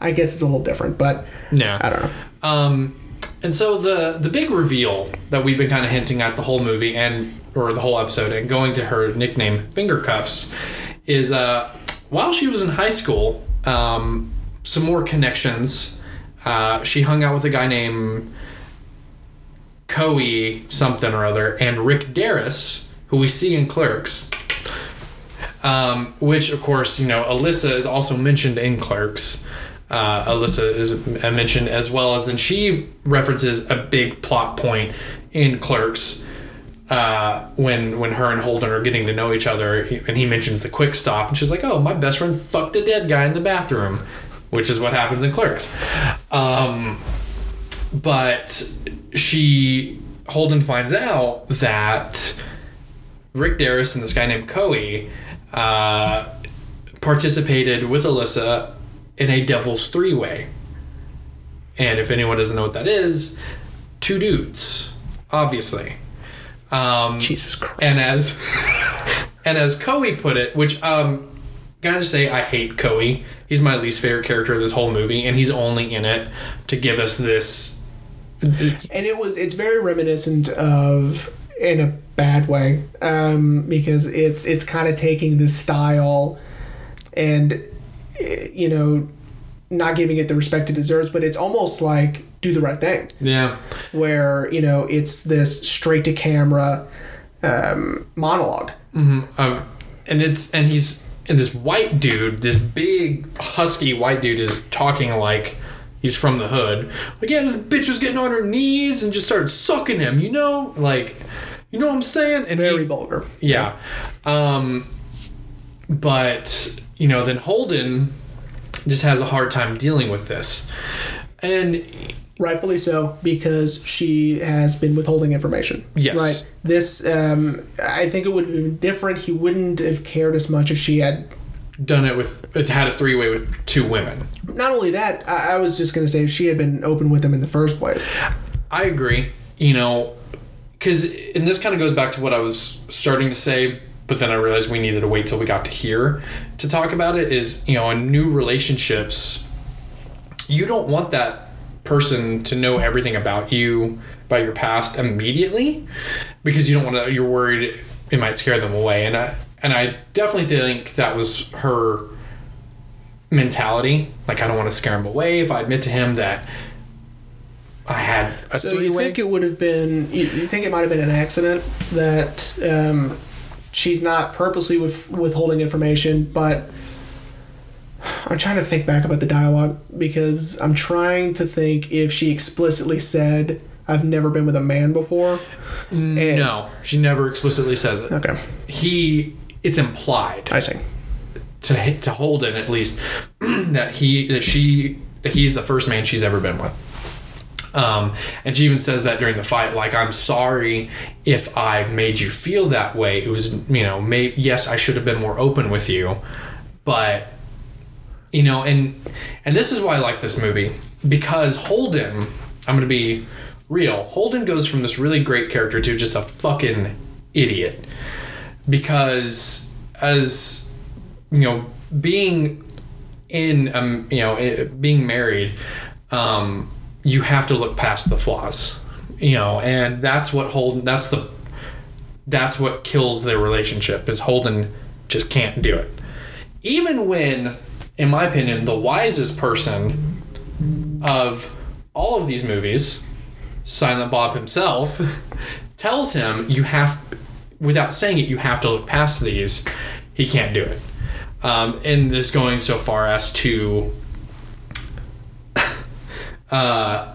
I guess it's a little different, but yeah. I don't know. Um, and so the the big reveal that we've been kind of hinting at the whole movie and or the whole episode and going to her nickname Finger Cuffs is uh, while she was in high school, um, some more connections. Uh, she hung out with a guy named Coe something or other and Rick Derris, who we see in Clerks. Um, which of course you know Alyssa is also mentioned in Clerks. Uh, Alyssa is mentioned as well as then she references a big plot point in Clerks uh, when when her and Holden are getting to know each other and he mentions the quick stop and she's like oh my best friend fucked a dead guy in the bathroom which is what happens in Clerks um, but she Holden finds out that Rick Derris and this guy named Coe uh, participated with Alyssa in a Devil's Three Way. And if anyone doesn't know what that is, two dudes, obviously. Um, Jesus Christ. and as and as Coe put it, which um, gotta just say I hate Coe. He's my least favorite character of this whole movie, and he's only in it to give us this. and it was it's very reminiscent of in a bad way um, because it's it's kind of taking this style and eh, you know not giving it the respect it deserves but it's almost like do the right thing. Yeah, where you know it's this straight to camera um, monologue. Um, and it's and he's and this white dude, this big husky white dude, is talking like he's from the hood. Like, yeah, this bitch was getting on her knees and just started sucking him. You know, like, you know what I'm saying? And very he, vulgar Yeah. Um, but, you know, then Holden just has a hard time dealing with this. And rightfully so because she has been withholding information Yes. right this um, i think it would have been different he wouldn't have cared as much if she had done it with, had a three way with two women. not only that I, I was just going to say if she had been open with him in the first place I agree. You know, because, and this kind of goes back to what I was starting to say, but then I realized we needed to wait till we got to here to talk about it. Is, you know, in new relationships, you don't want that person to know everything about you, about your past immediately, because you don't want to, you're worried it might scare them away. And I, and I definitely think that was her mentality. Like, I don't want to scare him away if I admit to him that I had a so you think it would have been you, you think it might have been an accident that um, she's not purposely with, withholding information but i'm trying to think back about the dialogue because i'm trying to think if she explicitly said i've never been with a man before And- No, she never explicitly says it. okay He, it's implied i see to to Holden at least that he that she that he's the first man she's ever been with. Um, and she even says that during the fight, like, I'm sorry if I made you feel that way. It was, you know, may, yes, I should have been more open with you, but, you know, and and this is why I like this movie because Holden, I'm gonna be real. Holden goes from this really great character to just a fucking idiot because as you know, being in um, you know, eh, being married, um, you have to look past the flaws, you know, and that's what Holden. That's the that's what kills their relationship. Is Holden just can't do it, even when, in my opinion, the wisest person of all of these movies, Silent Bob himself, tells him you have, without saying it, you have to look past these. He can't do it. Um, and this going so far as to uh,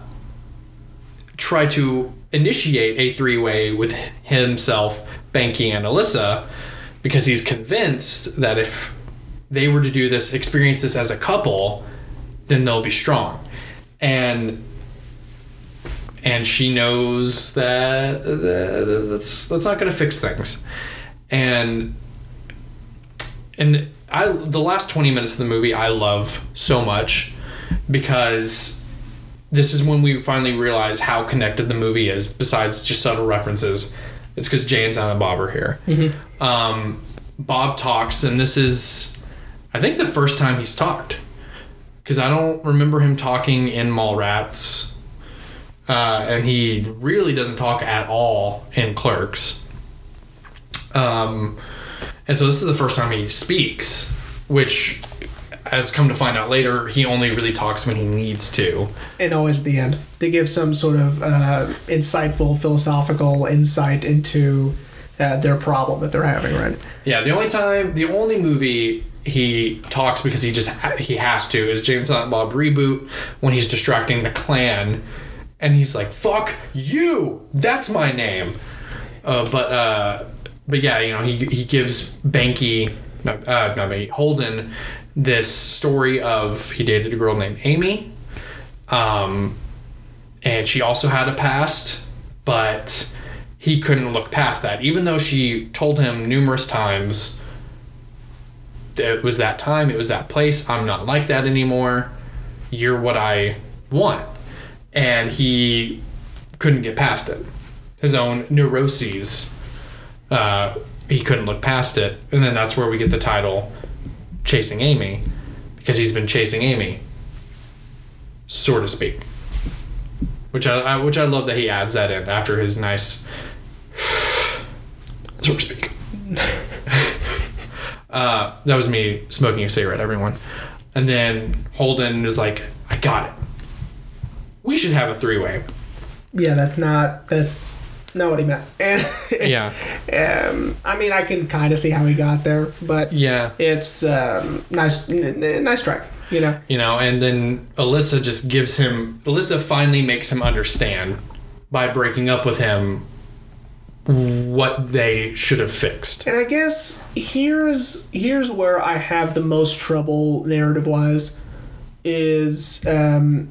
try to initiate a three way with himself, Banky, and Alyssa because he's convinced that if they were to do this, experience this as a couple, then they'll be strong. And and she knows that that- that's that's not going to fix things. And and I the last 20 minutes of the movie I love so much because this is when we finally realize how connected the movie is besides just subtle references. It's because Jay and Silent Bob are here. Um, Bob talks, and this is, I think, the first time he's talked. Because I don't remember him talking in Mallrats. Uh, and he really doesn't talk at all in Clerks. Um, and so this is the first time he speaks, which, as come to find out later, he only really talks when he needs to. and always at the end to give some sort of uh, insightful philosophical insight into uh, their problem that they're having right Yeah, the only time, the only movie he talks because he just he has to. Is Jay and Silent Bob reboot when he's distracting the clan, and he's like, "Fuck you, that's my name." Uh, but uh, but yeah, you know, he he gives Banky, no, uh, not Banky, Holden, this story of he dated a girl named Amy, um, and she also had a past, but he couldn't look past that, even though she told him numerous times it was that time, it was that place. I'm not like that anymore. You're what I want. And he couldn't get past it. His own neuroses, uh, he couldn't look past it. And then that's where we get the title Chasing Amy, because he's been chasing Amy, so to speak. Which I, I which I love that he adds that in after his nice, so to speak. Uh, that was me smoking a cigarette, everyone. And then Holden is like, I got it. We should have a three way. yeah that's not that's not what he meant and it's, Yeah. um, i mean i can kind of see how he got there but Yeah. it's um, nice n- n- nice try you know You know, and then Alyssa just gives him, Alyssa finally makes him understand by breaking up with him what they should have fixed. And I guess here's here's where I have the most trouble narrative wise is um,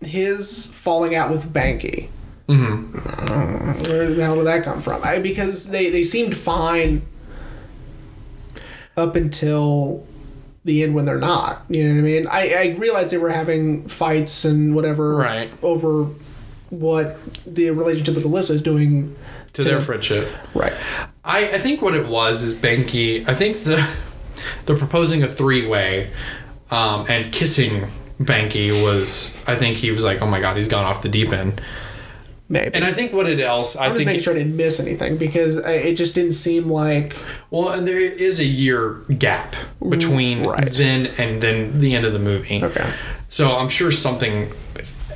his falling out with Banky. Mm-hmm. Where the hell did that come from? I, because they, they seemed fine up until the end when they're not. You know what I mean? I, I realized they were having fights and whatever Right. over what the relationship with Alyssa is doing. To their friendship. Right. I, I think what it was is Banky. I think the the proposing a three way um, and kissing Banky was. I think he was like, oh my god, he's gone off the deep end. Maybe. And I think what it else, I just think, making sure I didn't miss anything because it just didn't seem like well, and there is a year gap between Right. then and then the end of the movie. okay. So I'm sure something,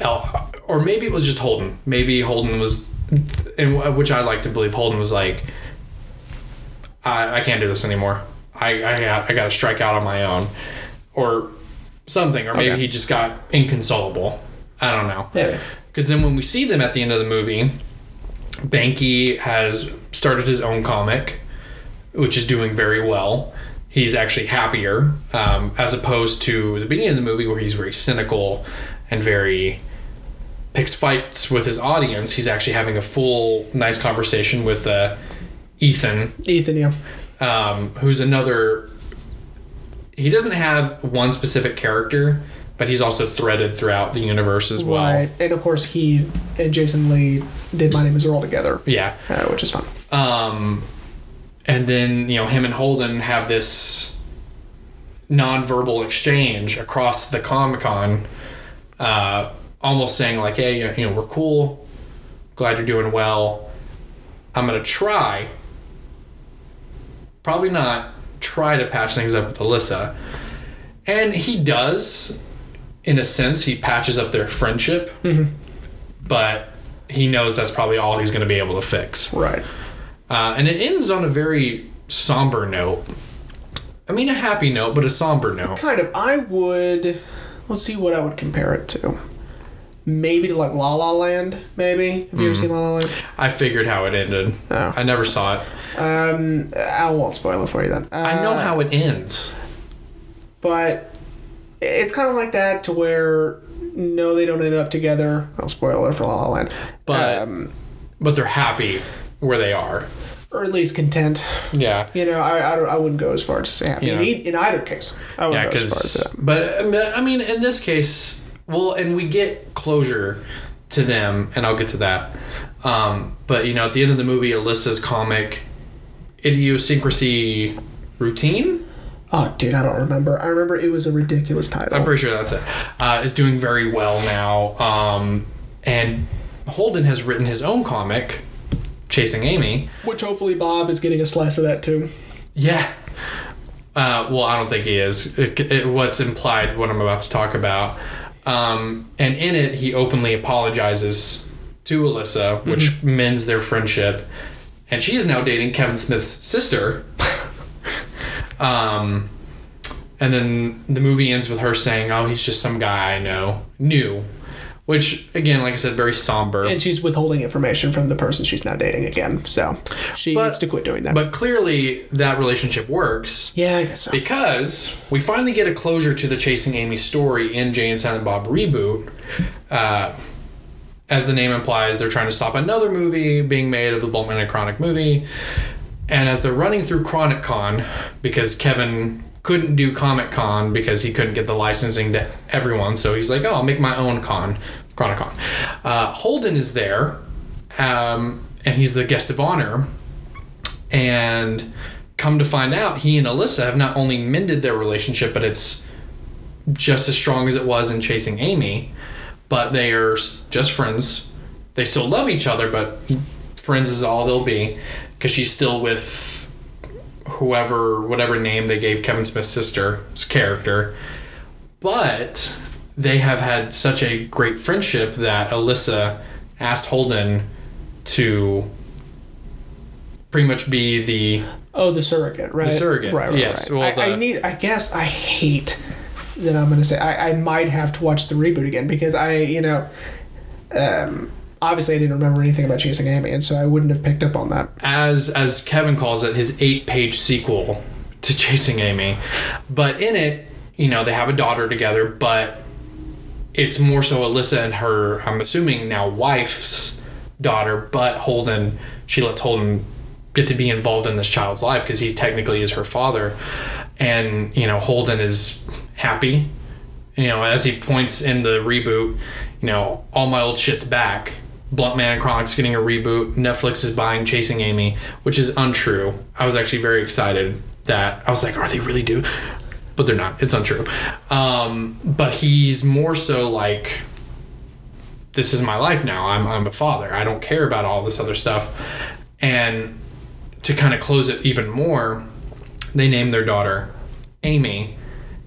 else, or maybe it was just Holden. Maybe Holden was, and which I like to believe Holden was like, I, I can't do this anymore. I I got I got to strike out on my own, or something, or maybe Okay. he just got inconsolable. I don't know. Maybe. Because then when we see them at the end of the movie, Banky has started his own comic, which is doing very well. He's actually happier, um, as opposed to the beginning of the movie where he's very cynical and very picks fights with his audience. He's actually having a full, nice conversation with uh, Ethan, Ethan, yeah. um, who's another. He doesn't have one specific character, but he's also threaded throughout the universe as well. Right. And of course, he and Jason Lee did My Name is Earl together, Yeah. uh, which is fun. Um, and then you know him and Holden have this non-verbal exchange across the Comic Con, uh, almost saying like, "Hey, you know, we're cool. Glad you're doing well. I'm gonna try. Probably not try to patch things up with Alyssa." And he does, in a sense, he patches up their friendship, but he knows that's probably all he's going to be able to fix. Right. Uh, and it ends on a very somber note. I mean, a happy note, but a somber note. Kind of. I would. Let's see what I would compare it to. Maybe to like La La Land. Maybe have you ever seen La La Land? I figured how it ended. Oh. I never saw it. Um, I won't spoil it for you then. Uh, I know how it ends. but it's kind of like that to where no, they don't end up together. I'll spoil it for La La Land. But um, but they're happy where they are. or at least content. Yeah. You know, I, I, don't, I wouldn't go as far as to say happy. In, Yeah. e- in either case, I wouldn't Yeah, go as far as because that. but, I mean, in this case, well, and we get closure to them, and I'll get to that. Um, but you know, at the end of the movie, Alyssa's comic Idiosyncratic Routine. Oh, dude, I don't remember. I remember it was a ridiculous title. I'm pretty sure that's it. Uh, is doing very well now, um, and Holden has written his own comic, Chasing Amy. Which hopefully Bob is getting a slice of that too. Yeah. Uh, well, I don't think he is. It, it, what's implied, what I'm about to talk about. Um, and in it, he openly apologizes to Alyssa, which mends their friendship. And she is now dating Kevin Smith's sister. um, and then the movie ends with her saying, "Oh, he's just some guy I know, new," which again, like I said, very somber. And she's withholding information from the person she's now dating again. So she But- needs to quit doing that. but clearly, that relationship works. yeah, I guess so. because we finally get a closure to the Chasing Amy story in Jay and Silent Bob reboot. Uh, as the name implies, they're trying to stop another movie being made of the Bluntman and Chronic movie. And as they're running through Chronic Con, because Kevin couldn't do Comic Con because he couldn't get the licensing to everyone, so he's like, "Oh, I'll make my own con, Chronic Con." Uh, Holden is there, um, and he's the guest of honor. And come to find out, he and Alyssa have not only mended their relationship, but it's just as strong as it was in Chasing Amy. But they are just friends. They still love each other, but friends is all they'll be because she's still with whoever, whatever name they gave Kevin Smith's sister's character. But they have had such a great friendship that Alyssa asked Holden to pretty much be the Oh, the surrogate, right? The surrogate, right? right yes. Right. Well, I, I need. I guess I hate that I'm going to say. I, I might have to watch the reboot again because I, you know, um, obviously I didn't remember anything about Chasing Amy, and so I wouldn't have picked up on that. as as Kevin calls it, his eight page sequel to Chasing Amy. But in it, you know, they have a daughter together, but it's more so Alyssa and her, I'm assuming now wife's daughter, but Holden, she lets Holden get to be involved in this child's life because he technically is her father. And, you know, Holden is happy. You know, as he points in the reboot, you know, all my old shit's back. Bluntman Chronic's getting a reboot. Netflix is buying Chasing Amy, which is untrue. I was actually very excited that I was like, are they really do? But they're not. It's untrue. Um, but he's more so like, this is my life now. I'm, I'm a father. I don't care about all this other stuff. And to kind of close it even more, they name their daughter Amy,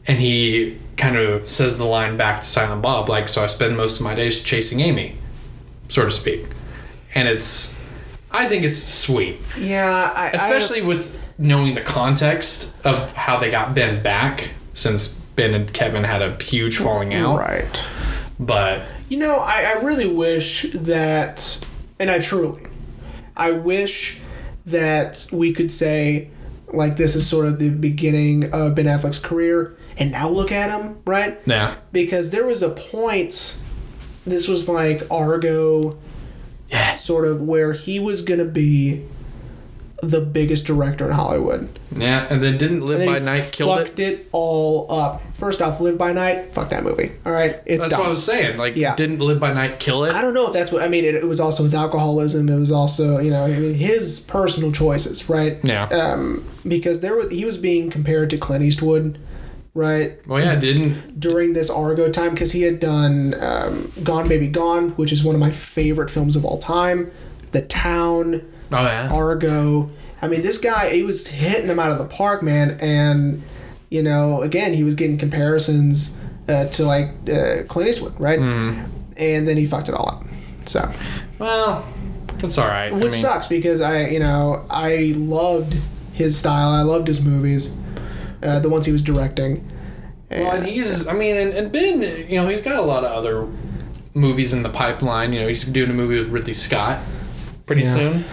and he kind of says the line back to Silent Bob, like, so I spend most of my days chasing Amy, so to speak. And it's, I think it's sweet, Yeah, I, especially with knowing the context of how they got Ben back, since Ben and Kevin had a huge falling out. right. But You know, I, I really wish that, and I truly, I wish that we could say, like, this is sort of the beginning of Ben Affleck's career, and now look at him, right? yeah, Because there was a point, this was like Argo, yeah, sort of, where he was going to be the biggest director in Hollywood. yeah, and then didn't Live by Night killed it. fucked it. all up. First off, Live by Night, fuck that movie. All right, it's That's done. what I was saying. Like, Yeah. didn't Live by Night kill it? I don't know if that's what I mean. It, it was also his alcoholism. It was also you know I mean, his personal choices, right? Yeah. Um, because there was he was being compared to Clint Eastwood, right? well, yeah, didn't During this Argo time, because he had done um, Gone Baby Gone, which is one of my favorite films of all time. The Town, Oh yeah. Argo. I mean, this guy he was hitting them out of the park, man. And you know, again, he was getting comparisons uh, to like uh, Clint Eastwood, right? Hmm. And then he fucked it all up. So. Well, that's all right. I Which mean, sucks because I, you know, I loved his style. I loved his movies, uh, the ones he was directing. Well, and he's, I mean, and, and Ben, you know, he's got a lot of other movies in the pipeline. You know, he's doing a movie with Ridley Scott pretty Yeah. soon.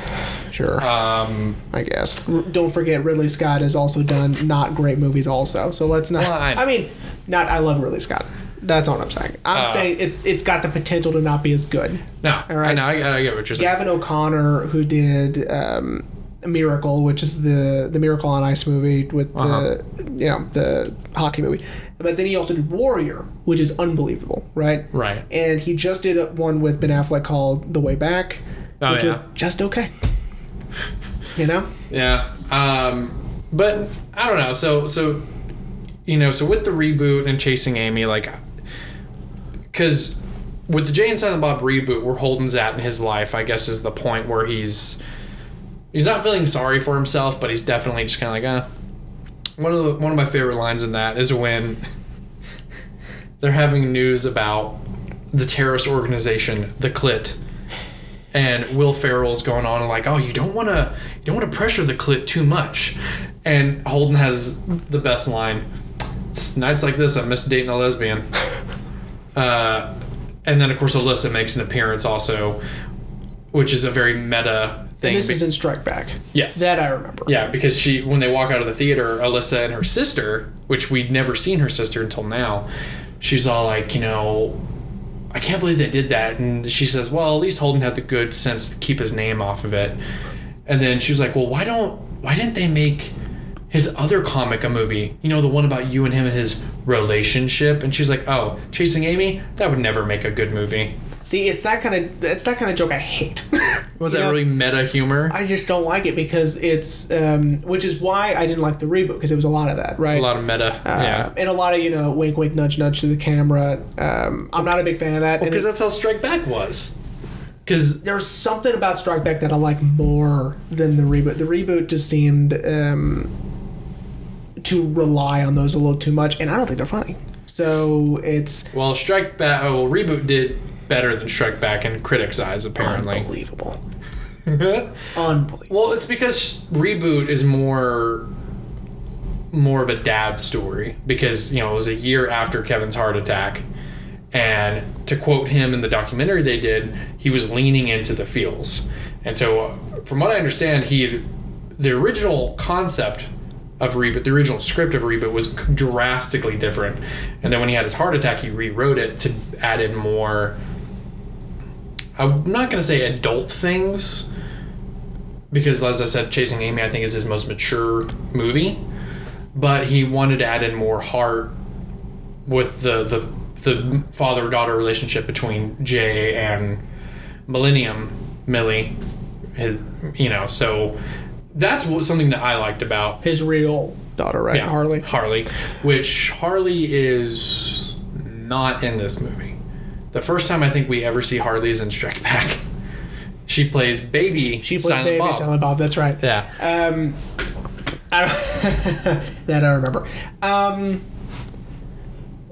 Sure. Um, I guess. R- don't forget, Ridley Scott has also done not great movies, also. So let's not. Well, I- I, mean, not. I love Ridley Scott. That's all I'm saying. I'm Uh, saying it's it's got the potential to not be as good. no, All right. I know. I, get- I get what you're saying. Gavin O'Connor, who did um, Miracle, which is the the Miracle on Ice movie with Uh-huh. the you know the hockey movie, but then he also did Warrior, which is unbelievable, right? Right. And he just did one with Ben Affleck called The Way Back, Oh, which yeah. is just okay. You know. Yeah. Um, but I don't know. So so you know, so with the reboot and chasing Amy, like, because with the Jay and Silent Bob reboot, where Holden's at in his life, I guess is the point where he's he's not feeling sorry for himself, but he's definitely just kind of like, uh. One of the, one of my favorite lines in that is when they're having news about the terrorist organization, the Clit, and Will Ferrell's going on like, "Oh, you don't want to, you don't want to pressure the clit too much," and Holden has the best line: "It's nights like this I miss dating a lesbian." Uh, and then of course Alyssa makes an appearance also, which is a very meta thing. And this be- is in Strike Back. yes, That I remember. yeah, because she when they walk out of the theater, Alyssa and her sister, which we'd never seen her sister until now, she's all like, you know, I can't believe they did that, and she says, well, at least Holden had the good sense to keep his name off of it, and then she was like, well, why don't why didn't they make his other comic a movie? You know, the one about you and him and his relationship, and she's like, oh, Chasing Amy, that would never make a good movie. See, it's that kind of it's that kind of joke I hate. With that know, really meta humor, I just don't like it because it's, um, which is why I didn't like the reboot because it was a lot of that, right? a lot of meta, Uh, yeah. and a lot of you know wink wink nudge nudge to the camera. Um, I'm not a big fan of that. Because it- that's how Strike Back was. Because there's something about Strike Back that I like more than the reboot. The reboot just seemed um, to rely on those a little too much, and I don't think they're funny. So it's Well, Strike Back, oh, well, Reboot did better than Strike Back in critics' eyes, apparently. unbelievable, Unbelievable. well, it's because Reboot is more more of a dad story because you know it was a year after Kevin's heart attack, and to quote him in the documentary they did, he was leaning into the feels, and so uh, from what I understand, he the original concept of reboot the original script of reboot was drastically different and then when he had his heart attack he rewrote it to add in more i'm not going to say adult things because as i said chasing amy i think is his most mature movie but he wanted to add in more heart with the the, the father daughter relationship between jay and millennium millie his, you know so that's what, something that i liked about His real daughter, right, yeah, Harley. Harley, which Harley is not in this movie. The first time I think we ever see Harley is in Strike Back. She plays baby. She plays Silent Baby Bob. Silent Bob. That's right. Yeah. Um, I don't, that I remember. Um,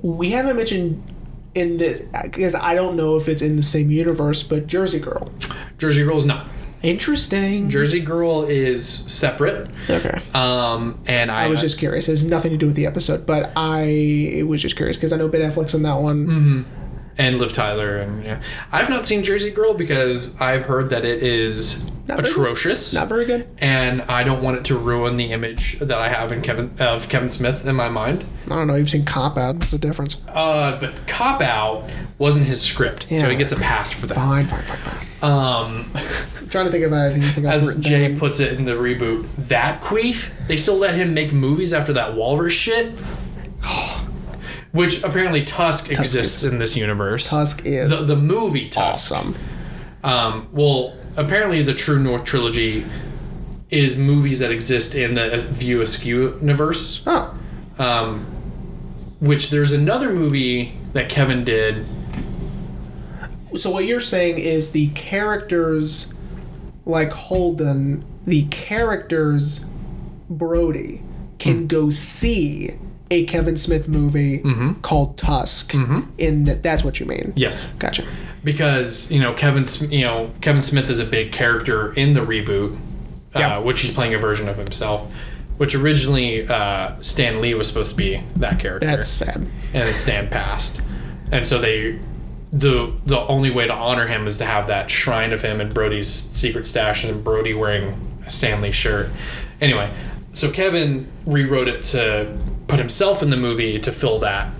we haven't mentioned in this because I don't know if it's in the same universe, but Jersey Girl. Jersey Girl is not. Interesting. Jersey Girl is separate. Okay. Um, and I, I was just curious. It has nothing to do with the episode, but I was just curious because I know Ben Affleck's in that one. And Liv Tyler and yeah. I've not seen Jersey Girl because I've heard that it is Not atrocious. Not very good. and I don't want it to ruin the image that I have in Kevin of Kevin Smith in my mind. I don't know. You've seen Cop Out. What's the difference? Uh, but Cop Out wasn't his script, Yeah. so he gets a pass for that. Fine, fine, fine, fine. Um, I'm trying to think have anything else as written Jay down. puts it in the reboot, that queef, they still let him make movies after that Walrus shit. Which apparently Tusk, exists in this universe. Tusk is The, the movie Tusk. awesome. Um, well, apparently the True North trilogy is movies that exist in the View Askew universe. Oh, Um, which there's another movie that Kevin did. so what you're saying is the characters, like Holden, the characters, Brodie, can go see a Kevin Smith movie Mm-hmm. called Tusk. In that, that's what you mean. Yes, Gotcha. because you know Kevin, you know Kevin Smith is a big character in the reboot, Yeah. uh, which he's playing a version of himself. Which originally uh, Stan Lee was supposed to be that character, That's sad. and Stan passed, and so they the the only way to honor him is to have that shrine of him in Brodie's secret stash and Brody wearing a Stan Lee shirt. Anyway, so Kevin rewrote it to put himself in the movie to fill that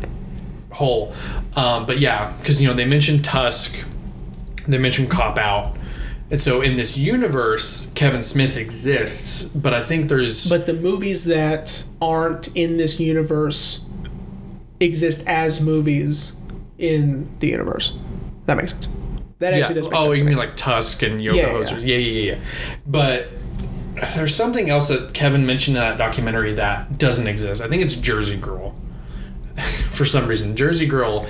hole. Um, but yeah, because you know they mentioned Tusk, they mentioned Cop Out, and so in this universe, Kevin Smith exists. But I think there's But the movies that aren't in this universe exist as movies in the universe. That makes sense. That actually does make oh, you to me. mean like Tusk and Yoga Yeah, yeah, Hosers? Yeah, yeah, yeah, yeah. But there's something else that Kevin mentioned in that documentary that doesn't exist. I think it's Jersey Girl. For some reason, Jersey Girl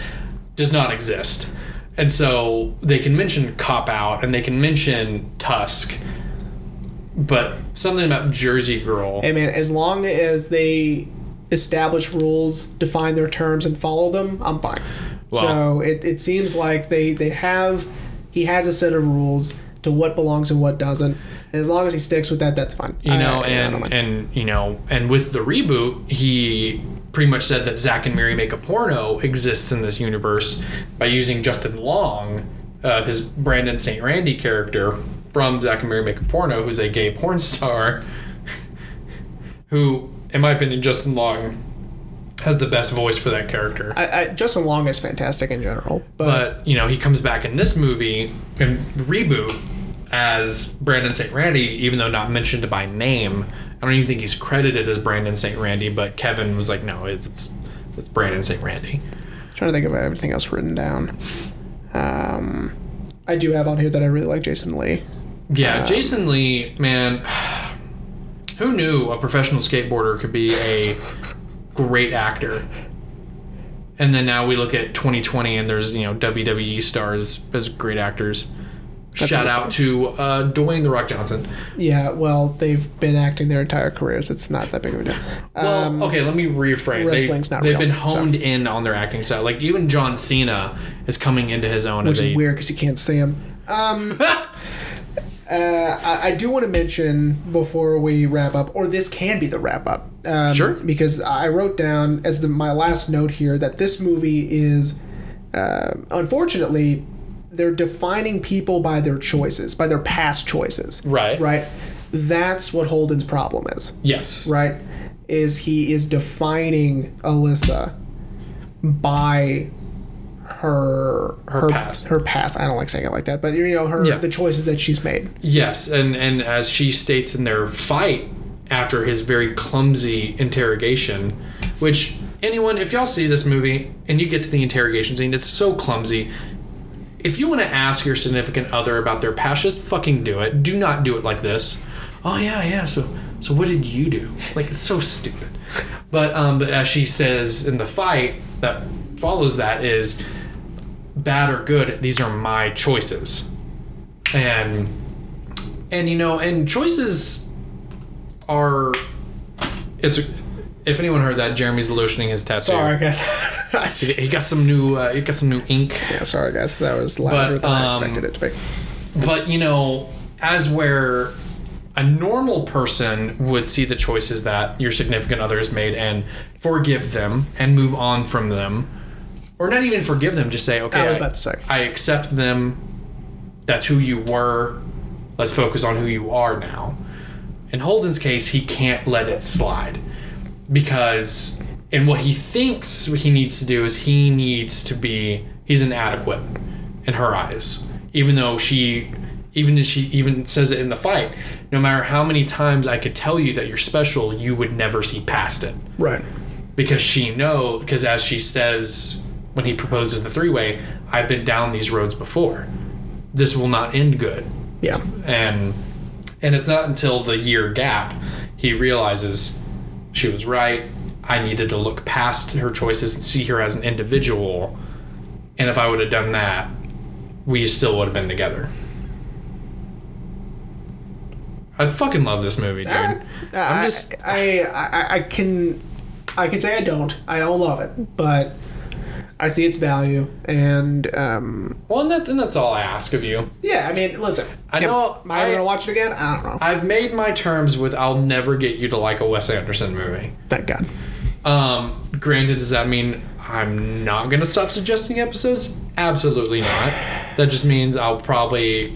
does not exist. And so they can mention Cop Out and they can mention Tusk, but something about Jersey Girl. Hey man, as long as they establish rules, define their terms, and follow them, I'm fine. So it, it seems like they they have he has a set of rules to what belongs and what doesn't, and as long as he sticks with that, that's fine. you know, I- I and mind. and you know, and with the reboot, he pretty much said that Zack and Miri Make a Porno exists in this universe by using Justin Long, uh, his Brandon St. Randy character from Zack and Miri Make a Porno, who's a gay porn star, who, in my opinion, Justin Long has the best voice for that character. I, I, Justin Long is fantastic in general, but, But you know, he comes back in this movie and reboot as Brandon St. Randy, even though not mentioned by name. I don't even think he's credited as Brandon St. Randy, but Kevin was like, no, it's it's, it's Brandon St. Randy. I'm trying to think of everything else written down. Um, I do have on here that I really like Jason Lee. Yeah, Jason Lee, man, who knew a professional skateboarder could be a great actor? And then now we look at 2020 and there's, you know, WWE stars as great actors. Shout out to uh, Dwayne The Rock Johnson. Yeah, well, they've been acting their entire careers. It's not that big of a deal. Well, Um, okay, let me rephrase. wrestling's they, not They've real, been so. honed in on their acting style. Like even John Cena is coming into his own which is weird because you can't see him. Um, uh, I, I do want to mention before we wrap up, or this can be the wrap up. Um, Sure. Because I wrote down as the, my last note here that this movie is, uh, unfortunately, they're defining people by their choices, by their past choices. Right. Right. That's what Holden's problem is. yes, Right. Is he is defining Alyssa by her Her past. her past. I don't like saying it like that, but you know her Yeah. the choices that she's made. yes, and and as she states in their fight after his very clumsy interrogation, which anyone, if y'all see this movie and you get to the interrogation scene, it's so clumsy. If you want to ask your significant other about their past, just fucking do it. Do not do it like this. Oh yeah, yeah. So so what did you do? Like it's so stupid. But um, but as she says in the fight that follows that is bad or good. These are my choices, and and you know and choices are it's if anyone heard that Jeremy's lotioning his tattoo. Sorry, guys. He got some new uh, he got some new ink. yeah, sorry, guys. That was louder But, than I um, expected it to be. But you know, as where a normal person would see the choices that your significant other has made and forgive them and move on from them, or not even forgive them, just say, okay, I was about to say. I accept them. That's who you were. Let's focus on who you are now. In Holden's case, he can't let it slide because, and what he thinks he needs to do is he needs to be, he's inadequate in her eyes. Even though she, even as she even says it in the fight, no matter how many times I could tell you that you're special, you would never see past it Right. because she know because as she says when he proposes the three-way i've been down these roads before this will not end good Yeah. and and it's not until the year gap he realizes she was right. I needed to look past her choices and see her as an individual. And if i would have done that we still would have been together. I'd fucking love this movie dude. Uh, i'm just I, I I can I can say I don't. I don't love it, but I see its value, and um, well and that's and that's all i ask of you yeah. I mean, listen. I know- Am I, I- gonna watch it again? I don't know. I've made my terms with I'll never get you to like a Wes Anderson movie. Thank God. Um, granted, does that mean I'm not gonna stop suggesting episodes. Absolutely not. That just means I'll probably,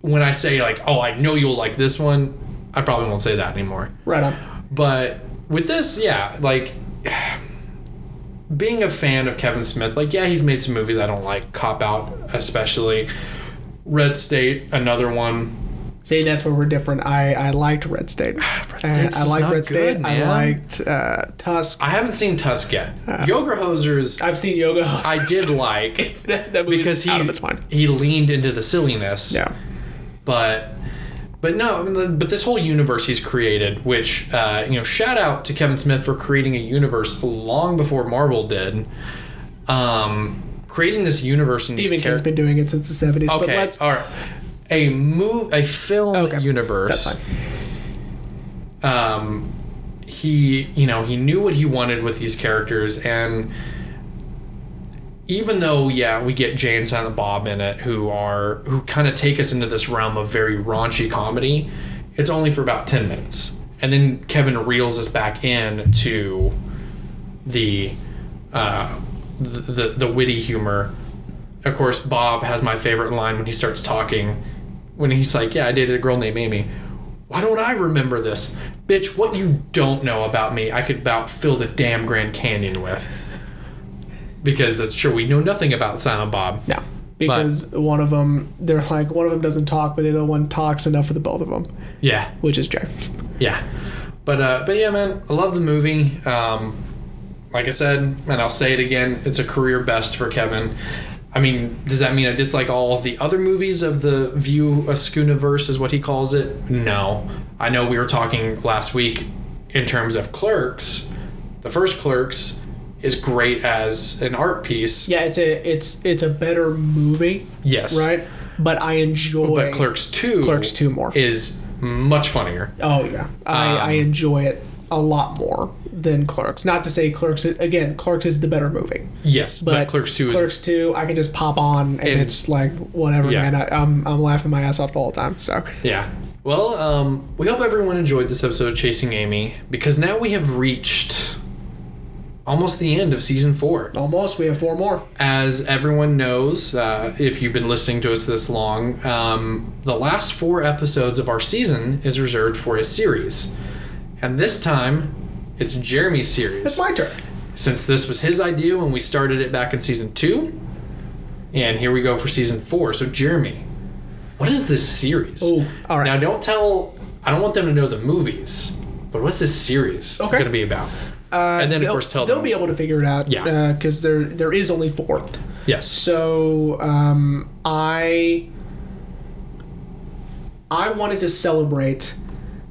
when I say like, oh, I know you'll like this one, I probably won't say that anymore. Right on. But with this, yeah, like being a fan of Kevin Smith, like yeah, he's made some movies I don't like, Cop Out especially, Red State, another one. See, that's where we're different. I, I liked Red State. Red Uh, I liked Red State. good, I liked uh, Tusk. I haven't seen Tusk yet. Uh, Yoga Hosers, I've seen Yoga. Hosers. I did like It's that, that because he out of its mind. he leaned into the silliness. Yeah. but but no I mean, but this whole universe he's created which uh, you know shout out to kevin smith for creating a universe long before marvel did um creating this universe and Stephen King's characters been doing it since the 70s. But okay let's. all right a move a film Okay, universe That's fine. um, he you know he knew what he wanted with these characters and even though yeah we get Jay and Silent Bob in it who are who kind of take us into this realm of very raunchy comedy it's only for about 10 minutes and then Kevin reels us back in to the uh, the, the the witty humor of course Bob has my favorite line when he starts talking when he's like yeah I dated a girl named Amy why don't I remember this? Bitch, what you don't know about me, I could about fill the damn Grand Canyon with. Because that's true, we know nothing about Silent Bob. No. Because one of them, they're like, one of them doesn't talk, but the other one talks enough for the both of them, Yeah, which is Jay. yeah. But uh, but yeah, man, I love the movie. Um, like I said, and I'll say it again, it's a career best for Kevin. I mean, does that mean I dislike all of the other movies of the View Askewniverse, is what he calls it? No. I know we were talking last week in terms of Clerks. The first Clerks is great as an art piece. Yeah, it's a it's it's a better movie, Yes. right? But I enjoy. But Clerks 2 Clerks 2 more. is much funnier. Oh yeah, I, Um, I enjoy it a lot more than Clerks. Not to say Clerks again. Clerks is the better movie, Yes, but, but, Clerks 2 is Clerks two. I can just pop on and, And- it's like whatever, Yeah. man. I, I'm I'm laughing my ass off the whole time. So Yeah. Well, um, we hope everyone enjoyed this episode of Chasing Amy because now we have reached almost the end of season four. almost we have four more. As everyone knows, uh, if you've been listening to us this long, um, the last four episodes of our season is reserved for a series. And this time, it's Jeremy's series. It's my turn. Since this was his idea when we started it back in season two, and here we go for season four. So, Jeremy, what is this series? Oh, all right. Now, don't tell. I don't want them to know the movies, but what's this series Okay. going to be about? Uh, And then, of they'll- course, tell they'll them- be able to figure it out. Yeah. because there there is only four. Yes. So um, I I wanted to celebrate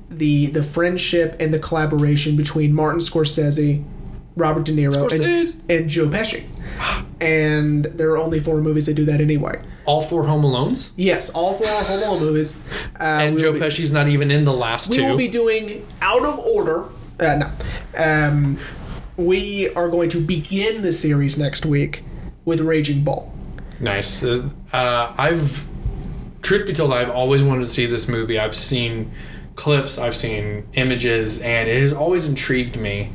the the friendship and the collaboration between Martin Scorsese, Robert De Niro, and, and Joe Pesci. And there are only four movies that do that anyway. All four Home Alones, Yes, all four Home Alone movies. Uh, and Joe be- Pesci's not even in the last one. we two. will be doing out of order. Uh, no. Um, we are going to begin the series next week with Raging Bull. Nice. Uh, uh, I've, truth be told, I've always wanted to see this movie. I've seen clips, I've seen images, and it has always intrigued me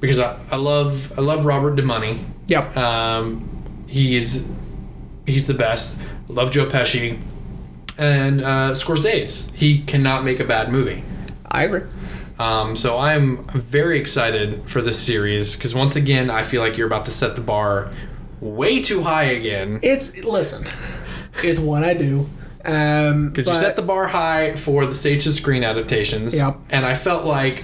because I, I love I love Robert DeMoney. Yep. Um, he's he's the best. Love Joe Pesci, and uh, Scorsese. He cannot make a bad movie. I agree. Um, so I'm very excited for this series because once again, I feel like you're about to set the bar way too high again. It's listen, it's what I do. Um, Because you set the bar high for the stage to screen adaptations. Yep. And I felt like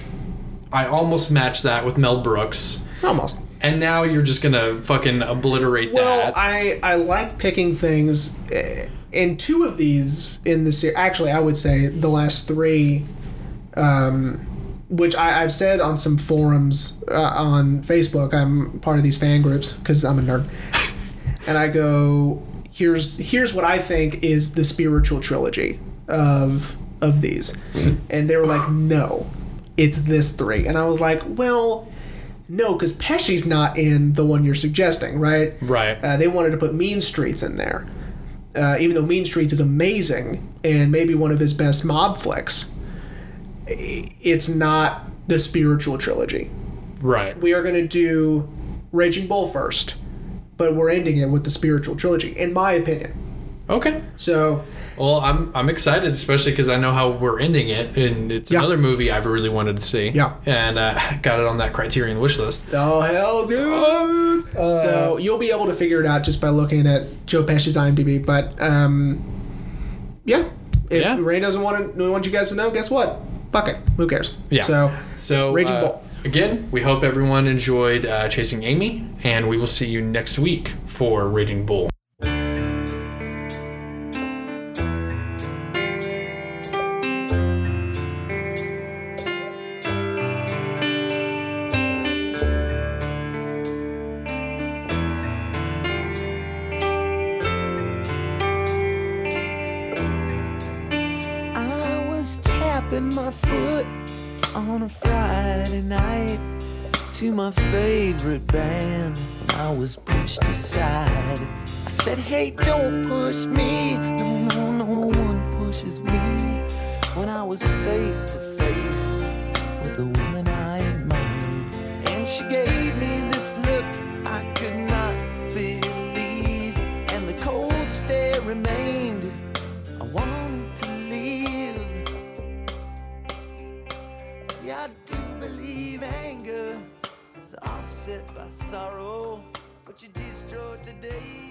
I almost matched that with Mel Brooks. almost. And now you're just gonna fucking obliterate Well, that. Well, I I like picking things. eh, In two of these in the series, actually, I would say the last three, um, which I, I've said on some forums uh, on Facebook. I'm part of these fan groups because I'm a nerd, and I go, here's here's what I think is the spiritual trilogy of of these, and they were like, no, it's this three, and I was like, well. No, because Pesci's not in the one you're suggesting, right? right. Uh, they wanted to put Mean Streets in there, uh, even though Mean Streets is amazing and maybe one of his best mob flicks. It's not the spiritual trilogy. right. We are going to do Raging Bull first, but we're ending it with the spiritual trilogy, in my opinion. Okay. So Well, I'm I'm excited, especially because I know how we're ending it, and it's Yeah. another movie I've really wanted to see. Yeah. And uh, got it on that Criterion wish list. Oh hell yes! so you'll be able to figure it out just by looking at Joe Pesci's IMDb. But um, yeah, if Yeah. Ray doesn't want to want you guys to know, guess what? Fuck it. Who cares? Yeah. So So Raging uh, Bull. Again, we hope everyone enjoyed uh, Chasing Amy, and we will see you next week for Raging Bull. My favorite band I was pushed aside. I said, Hey, don't push me. No, no, no one pushes me. When I was face to face with the woman I admired, and she gave sorrow, but you destroyed today